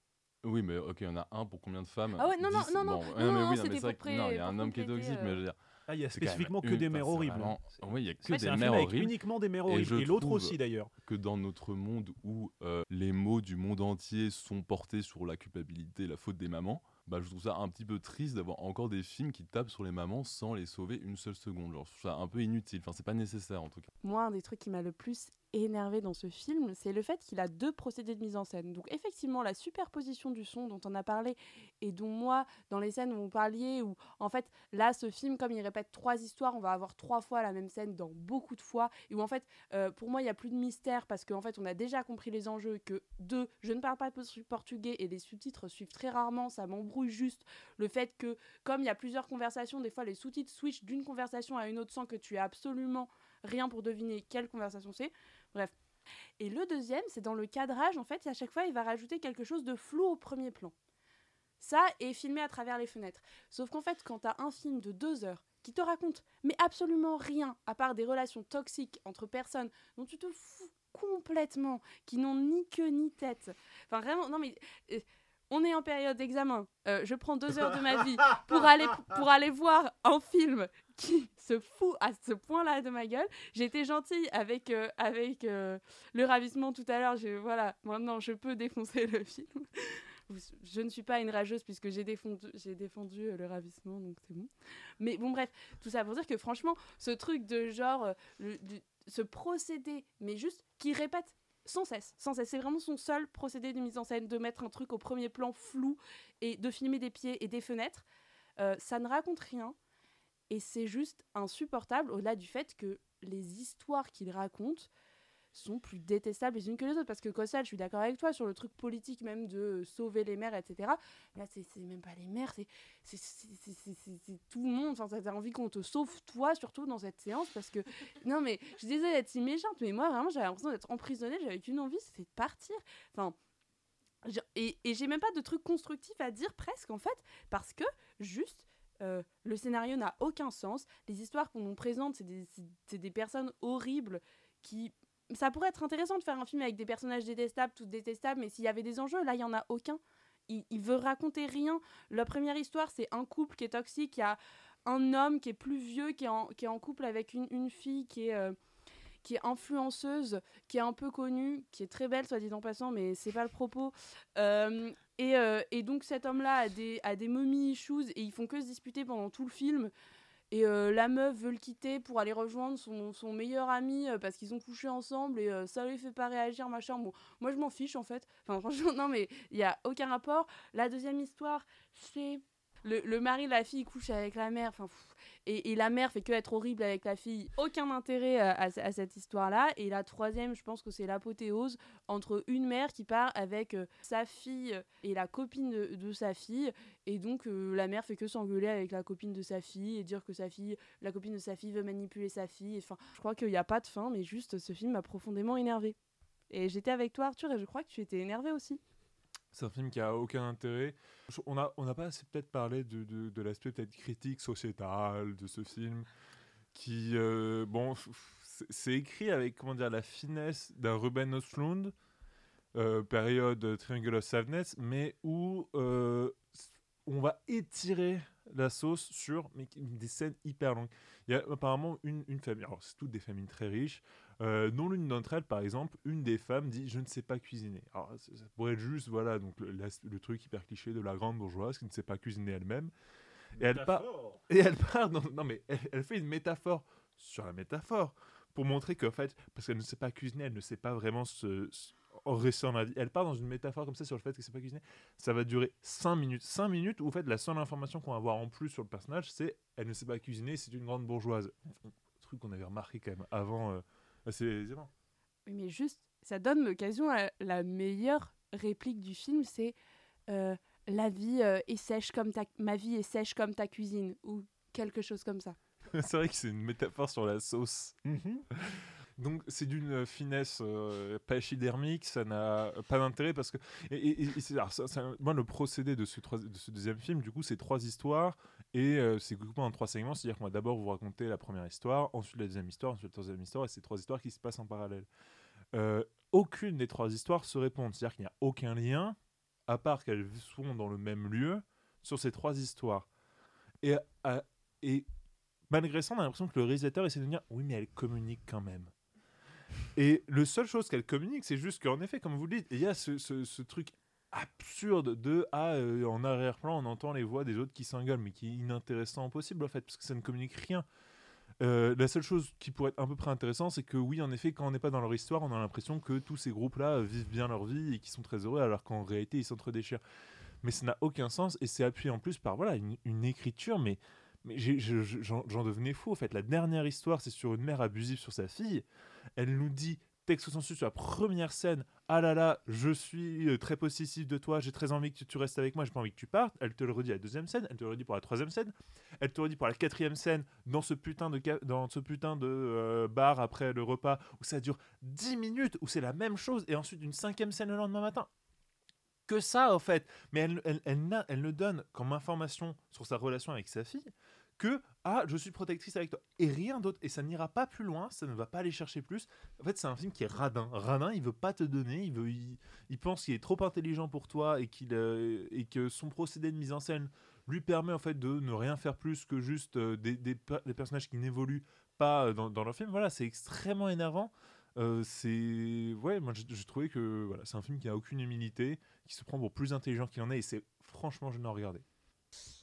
Oui, mais ok, il y en a un pour combien de femmes? Ah ouais, non, non, 10, non, non, bon, ouais, non, mais c'était c'est vrai pour que- non, il y a pré- un homme qui est toxique, mais je veux euh, dire. Ah, il y a spécifiquement que une- des mères horribles. Oui, il y a que des mères horribles. uniquement des mères Et horribles. je Et l'autre trouve aussi, d'ailleurs. que dans notre monde où euh, les mots du monde entier sont portés sur la culpabilité, la faute des mamans, bah, je trouve ça un petit peu triste d'avoir encore des films qui tapent sur les mamans sans les sauver une seule seconde. Genre, je trouve ça un peu inutile. Enfin, c'est pas nécessaire en tout cas. Moi, un des trucs qui m'a le plus énervé dans ce film, c'est le fait qu'il a deux procédés de mise en scène. Donc effectivement, la superposition du son dont on a parlé et dont moi, dans les scènes où vous parliez, où en fait, là, ce film, comme il répète trois histoires, on va avoir trois fois la même scène dans beaucoup de fois, et où en fait, euh, pour moi, il n'y a plus de mystère parce qu'en fait, on a déjà compris les enjeux, que deux, je ne parle pas portugais et les sous-titres suivent très rarement, ça m'embrouille juste. Le fait que, comme il y a plusieurs conversations, des fois, les sous-titres switchent d'une conversation à une autre sans que tu aies absolument rien pour deviner quelle conversation c'est. Bref. Et le deuxième, c'est dans le cadrage, en fait, à chaque fois, il va rajouter quelque chose de flou au premier plan. Ça est filmé à travers les fenêtres. Sauf qu'en fait, quand t'as un film de deux heures qui te raconte, mais absolument rien, à part des relations toxiques entre personnes dont tu te fous complètement, qui n'ont ni queue ni tête. Enfin, vraiment, non mais... euh, on est en période d'examen. Euh, je prends deux heures de ma vie pour aller, pour aller voir un film qui se fout à ce point-là de ma gueule. Été gentille avec, euh, avec euh, le ravissement tout à l'heure. Voilà, maintenant je peux défoncer le film. Je ne suis pas une rageuse puisque j'ai défendu, j'ai défendu euh, le ravissement, donc c'est bon. Mais bon, bref, tout ça pour dire que franchement, ce truc de genre, ce procédé, mais juste qui répète sans cesse, sans cesse. C'est vraiment son seul procédé de mise en scène, de mettre un truc au premier plan flou et de filmer des pieds et des fenêtres. Ça ne raconte rien et c'est juste insupportable au-delà du fait que les histoires qu'il raconte sont plus détestables les unes que les autres. Parce que Cossal, je suis d'accord avec toi sur le truc politique même de sauver les mères, etc. Là, c'est même pas les mères, c'est tout le monde. Enfin, t'as envie qu'on te sauve, toi, surtout dans cette séance. Parce que, non, mais je suis désolée d'être si méchante, mais moi, vraiment, j'avais l'impression d'être emprisonnée. J'avais qu'une envie, c'était de partir. Enfin. Et, et j'ai même pas de trucs constructifs à dire presque en fait, parce que juste euh, le scénario n'a aucun sens. Les histoires qu'on nous présente, c'est des, des, personnes horribles qui ça pourrait être intéressant de faire un film avec des personnages détestables, tous détestables, mais s'il y avait des enjeux, là, il n'y en a aucun. Il, il, veut raconter rien. La première histoire, c'est un couple qui est toxique, il y a un homme qui est plus vieux, qui est en, qui est en couple avec une, une fille qui est, euh, qui est influenceuse, qui est un peu connue, qui est très belle, soit dit en passant, mais c'est pas le propos. Euh, et, euh, et, donc cet homme-là a des, a des mommy issues et ils font que se disputer pendant tout le film. Et euh, la meuf veut le quitter pour aller rejoindre son, son meilleur ami parce qu'ils ont couché ensemble et euh, ça lui fait pas réagir, machin. Bon, moi je m'en fiche en fait. Enfin, franchement, non, mais il y a aucun rapport. La deuxième histoire, c'est le, mari de la fille couche avec la mère. Enfin, et, la mère fait que être horrible avec la fille. Aucun intérêt à, à, cette histoire-là. Et la troisième, je pense que c'est l'apothéose entre une mère qui part avec euh, sa fille et la copine de, de sa fille. Et donc, euh, la mère fait que s'engueuler avec la copine de sa fille et dire que sa fille, la copine de sa fille veut manipuler sa fille. Enfin, je crois qu'il n'y a pas de fin, mais juste ce film m'a profondément énervé. Et j'étais avec toi, Arthur, et je crois que tu étais énervé aussi. C'est un film qui a aucun intérêt. On n'a on a pas assez peut-être parlé de, de, l'aspect peut-être critique sociétal de ce film, qui, euh, bon, c'est écrit avec, comment dire, la finesse d'un Ruben Östlund, euh, période Triangle of Sadness, mais où euh, on va étirer la sauce sur des scènes hyper longues. Il y a apparemment une, une famille, alors c'est toutes des familles très riches, euh, non l'une d'entre elles, par exemple, une des femmes dit je ne sais pas cuisiner. Alors ça, ça pourrait être juste voilà donc le, la, le, truc hyper cliché de la grande bourgeoise qui ne sait pas cuisiner elle-même. Et elle part et elle part non, non mais elle, elle, fait une métaphore sur la métaphore pour montrer qu'en fait parce qu'elle ne sait pas cuisiner, elle ne sait pas vraiment se, se réussir la vie. Elle part dans une métaphore comme ça sur le fait qu'elle ne sait pas cuisiner. Ça va durer 5 minutes. 5 minutes où en fait la seule information qu'on va avoir en plus sur le personnage c'est elle ne sait pas cuisiner, c'est une grande bourgeoise. Truc qu'on avait remarqué quand même avant. Euh, c'est évident. Oui, mais juste, ça donne l'occasion à la meilleure réplique du film, c'est euh, la vie euh, est sèche comme ta, ma vie est sèche comme ta cuisine ou quelque chose comme ça. c'est vrai que c'est une métaphore sur la sauce. Mm -hmm. Donc c'est d'une finesse euh, pachydermique, ça n'a pas d'intérêt parce que moi le procédé de ce, de ce deuxième film du coup c'est trois histoires et euh, c'est coupé en trois segments, c'est-à-dire qu'on va d'abord vous raconter la première histoire, ensuite la deuxième histoire, ensuite la troisième histoire et c'est trois histoires qui se passent en parallèle. Euh, aucune des trois histoires se répondent, c'est-à-dire qu'il n'y a aucun lien à part qu'elles sont dans le même lieu sur ces trois histoires. Et, à, et malgré ça, on a l'impression que le réalisateur essaie de dire oui mais elles communiquent quand même. Et le seule chose qu'elle communique, c'est juste qu'en effet, comme vous le dites, il y a ce, truc absurde de ah euh, en arrière-plan on entend les voix des autres qui s'engueulent mais qui est inintéressant possible en fait parce que ça ne communique rien. Euh, la seule chose qui pourrait être un peu près intéressant c'est que oui en effet quand on n'est pas dans leur histoire on a l'impression que tous ces groupes là vivent bien leur vie et qui sont très heureux alors qu'en réalité ils s'entredéchirent. Mais ça n'a aucun sens et c'est appuyé en plus par voilà une, une écriture mais mais j'en devenais fou en fait. La dernière histoire c'est sur une mère abusive sur sa fille elle nous dit texte sensu sur la première scène ah là là je suis euh, très possessif de toi j'ai très envie que tu restes avec moi j'ai pas envie que tu partes elle te le redit à la deuxième scène elle te le redit pour la troisième scène. Elle te le redit pour la quatrième scène dans ce putain de dans ce putain de euh, bar après le repas où ça dure 10 minutes où c'est la même chose et ensuite une cinquième scène le lendemain matin. Que ça en fait. Mais elle, elle, elle, elle, elle ne donne comme information sur sa relation avec sa fille que ah je suis protectrice avec toi. Et rien d'autre. Et ça n'ira pas plus loin ça ne va pas aller chercher plus. En fait c'est un film qui est radin. Radin il veut pas te donner il veut il, il pense qu'il est trop intelligent pour toi et qu'il euh, et que son procédé de mise en scène lui permet en fait de ne rien faire plus que juste euh, des, des, personnages qui n'évoluent pas dans, dans leur film. Voilà c'est extrêmement énervant. Euh, c'est ouais moi j'ai trouvé que voilà c'est un film qui a aucune humilité qui se prend pour plus intelligent qu'il en est et c'est franchement je n'en regardé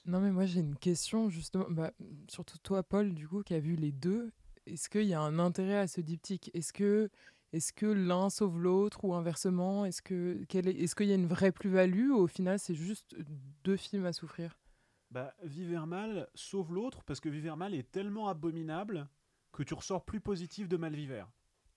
non, mais moi j'ai une question, justement, bah, surtout toi, Paul, du coup, qui a vu les deux. Est-ce qu'il y a un intérêt à ce diptyque? Est-ce que, est que l'un sauve l'autre ou inversement? Est-ce qu'il est, est y a une vraie plus-value ou au final c'est juste deux films à souffrir? Bah, Vivre mal sauve l'autre parce que Vivre mal est tellement abominable que tu ressors plus positif de Malvivre.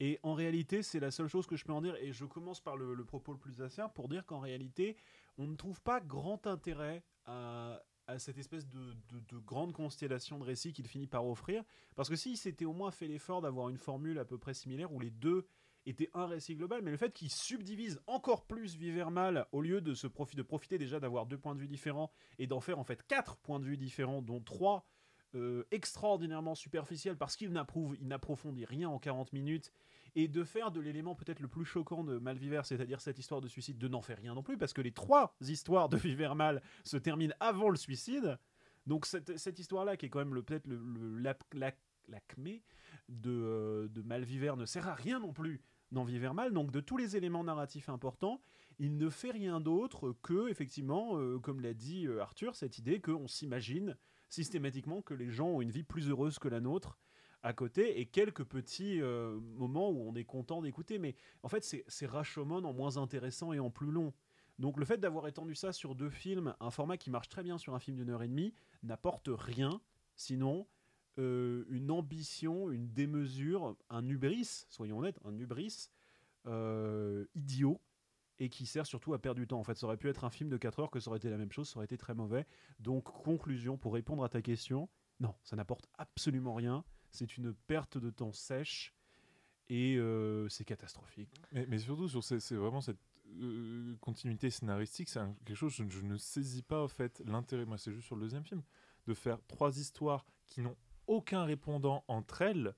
Et en réalité, c'est la seule chose que je peux en dire. Et je commence par le, le propos le plus acerbe pour dire qu'en réalité, on ne trouve pas grand intérêt à, cette espèce de, de, de grande constellation de récits qu'il finit par offrir. Parce que s'il s'était au moins fait l'effort d'avoir une formule à peu près similaire où les deux étaient un récit global, mais le fait qu'il subdivise encore plus Vivermal au lieu de, se profiter déjà d'avoir deux points de vue différents et d'en faire en fait quatre points de vue différents, dont trois euh, extraordinairement superficiels parce qu'il n'approfondit rien en 40 minutes et de faire de l'élément peut-être le plus choquant de Malviver, c'est-à-dire cette histoire de suicide, de n'en faire rien non plus, parce que les trois histoires de Vivermal se terminent avant le suicide. Donc cette, cette histoire-là, qui est quand même peut-être le, l'acmé de, euh, de ne sert à rien non plus dans Vivermal. Donc de tous les éléments narratifs importants, il ne fait rien d'autre que, effectivement, euh, comme l'a dit euh, Arthur, cette idée qu'on s'imagine systématiquement que les gens ont une vie plus heureuse que la nôtre à côté et quelques petits euh, moments où on est content d'écouter. Mais en fait, c'est Rashomon en moins intéressant et en plus long. Donc le fait d'avoir étendu ça sur deux films, un format qui marche très bien sur un film d'une heure et demie, n'apporte rien, sinon euh, une ambition, une démesure, un hubris, soyons honnêtes, un hubris euh, idiot et qui sert surtout à perdre du temps. En fait, ça aurait pu être un film de 4 heures que ça aurait été la même chose, ça aurait été très mauvais. Donc, conclusion, pour répondre à ta question, non, ça n'apporte absolument rien. C'est une perte de temps sèche et euh, c'est catastrophique. Mais, surtout, sur c'est vraiment cette euh, continuité scénaristique, c'est quelque chose je, je, ne saisis pas, en fait, l'intérêt. Moi, c'est juste sur le deuxième film, de faire trois histoires qui n'ont aucun répondant entre elles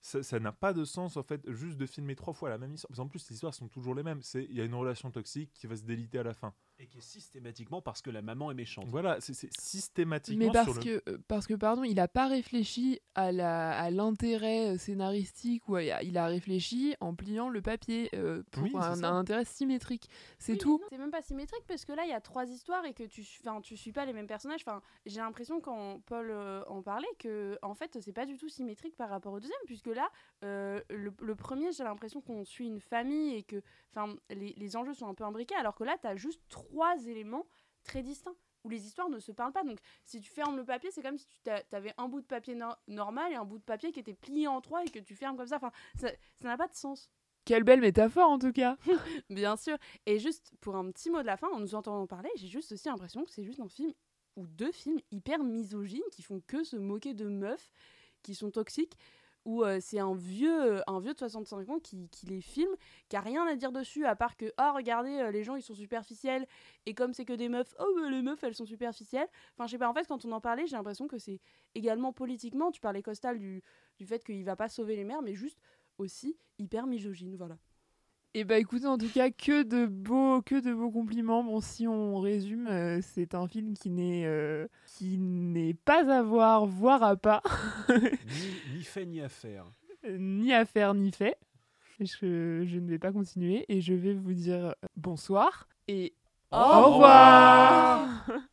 ça n'a pas de sens en fait juste de filmer trois fois la même histoire. En plus, les histoires sont toujours les mêmes. Il y a une relation toxique qui va se déliter à la fin. Et qui est systématiquement parce que la maman est méchante. Voilà, c'est systématiquement. Mais parce, que, le... Euh, parce que, pardon, il n'a pas réfléchi à l'intérêt euh, scénaristique ou à, il a réfléchi en pliant le papier euh, pour oui, un, un, intérêt symétrique. C'est oui, tout. C'est même pas symétrique parce que là, il y a trois histoires et que tu, tu suis pas les mêmes personnages. Enfin, J'ai l'impression quand Paul euh, en parlait que en fait, c'est pas du tout symétrique par rapport au deuxième, puisque là, euh, le, le, premier, j'ai l'impression qu'on suit une famille et que les, les enjeux sont un peu imbriqués, alors que là, tu as juste trois éléments très distincts où les histoires ne se parlent pas. Donc, si tu fermes le papier, c'est comme si tu avais un bout de papier no normal et un bout de papier qui était plié en trois et que tu fermes comme ça. Enfin, ça n'a pas de sens. Quelle belle métaphore en tout cas. Bien sûr. Et juste pour un petit mot de la fin, en nous entendant parler, j'ai juste aussi l'impression que c'est juste un film ou deux films hyper misogynes qui font que se moquer de meufs qui sont toxiques où euh, c'est un vieux, un vieux de 65 ans qui, qui, les filme, qui a rien à dire dessus à part que oh regardez euh, les gens ils sont superficiels et comme c'est que des meufs oh bah, les meufs elles sont superficielles. Enfin je sais pas en fait quand on en parlait j'ai l'impression que c'est également politiquement tu parlais Costal du, du fait qu'il va pas sauver les mères mais juste aussi hyper misogyne voilà. Et bah écoutez, en tout cas, que de beaux, que de beaux compliments. Bon, si on résume, euh, c'est un film qui n'est euh, qui n'est pas à voir, voire à pas. ni, ni, fait ni à faire. Ni à faire ni fait. Je, je, ne vais pas continuer et je vais vous dire bonsoir et au revoir, au revoir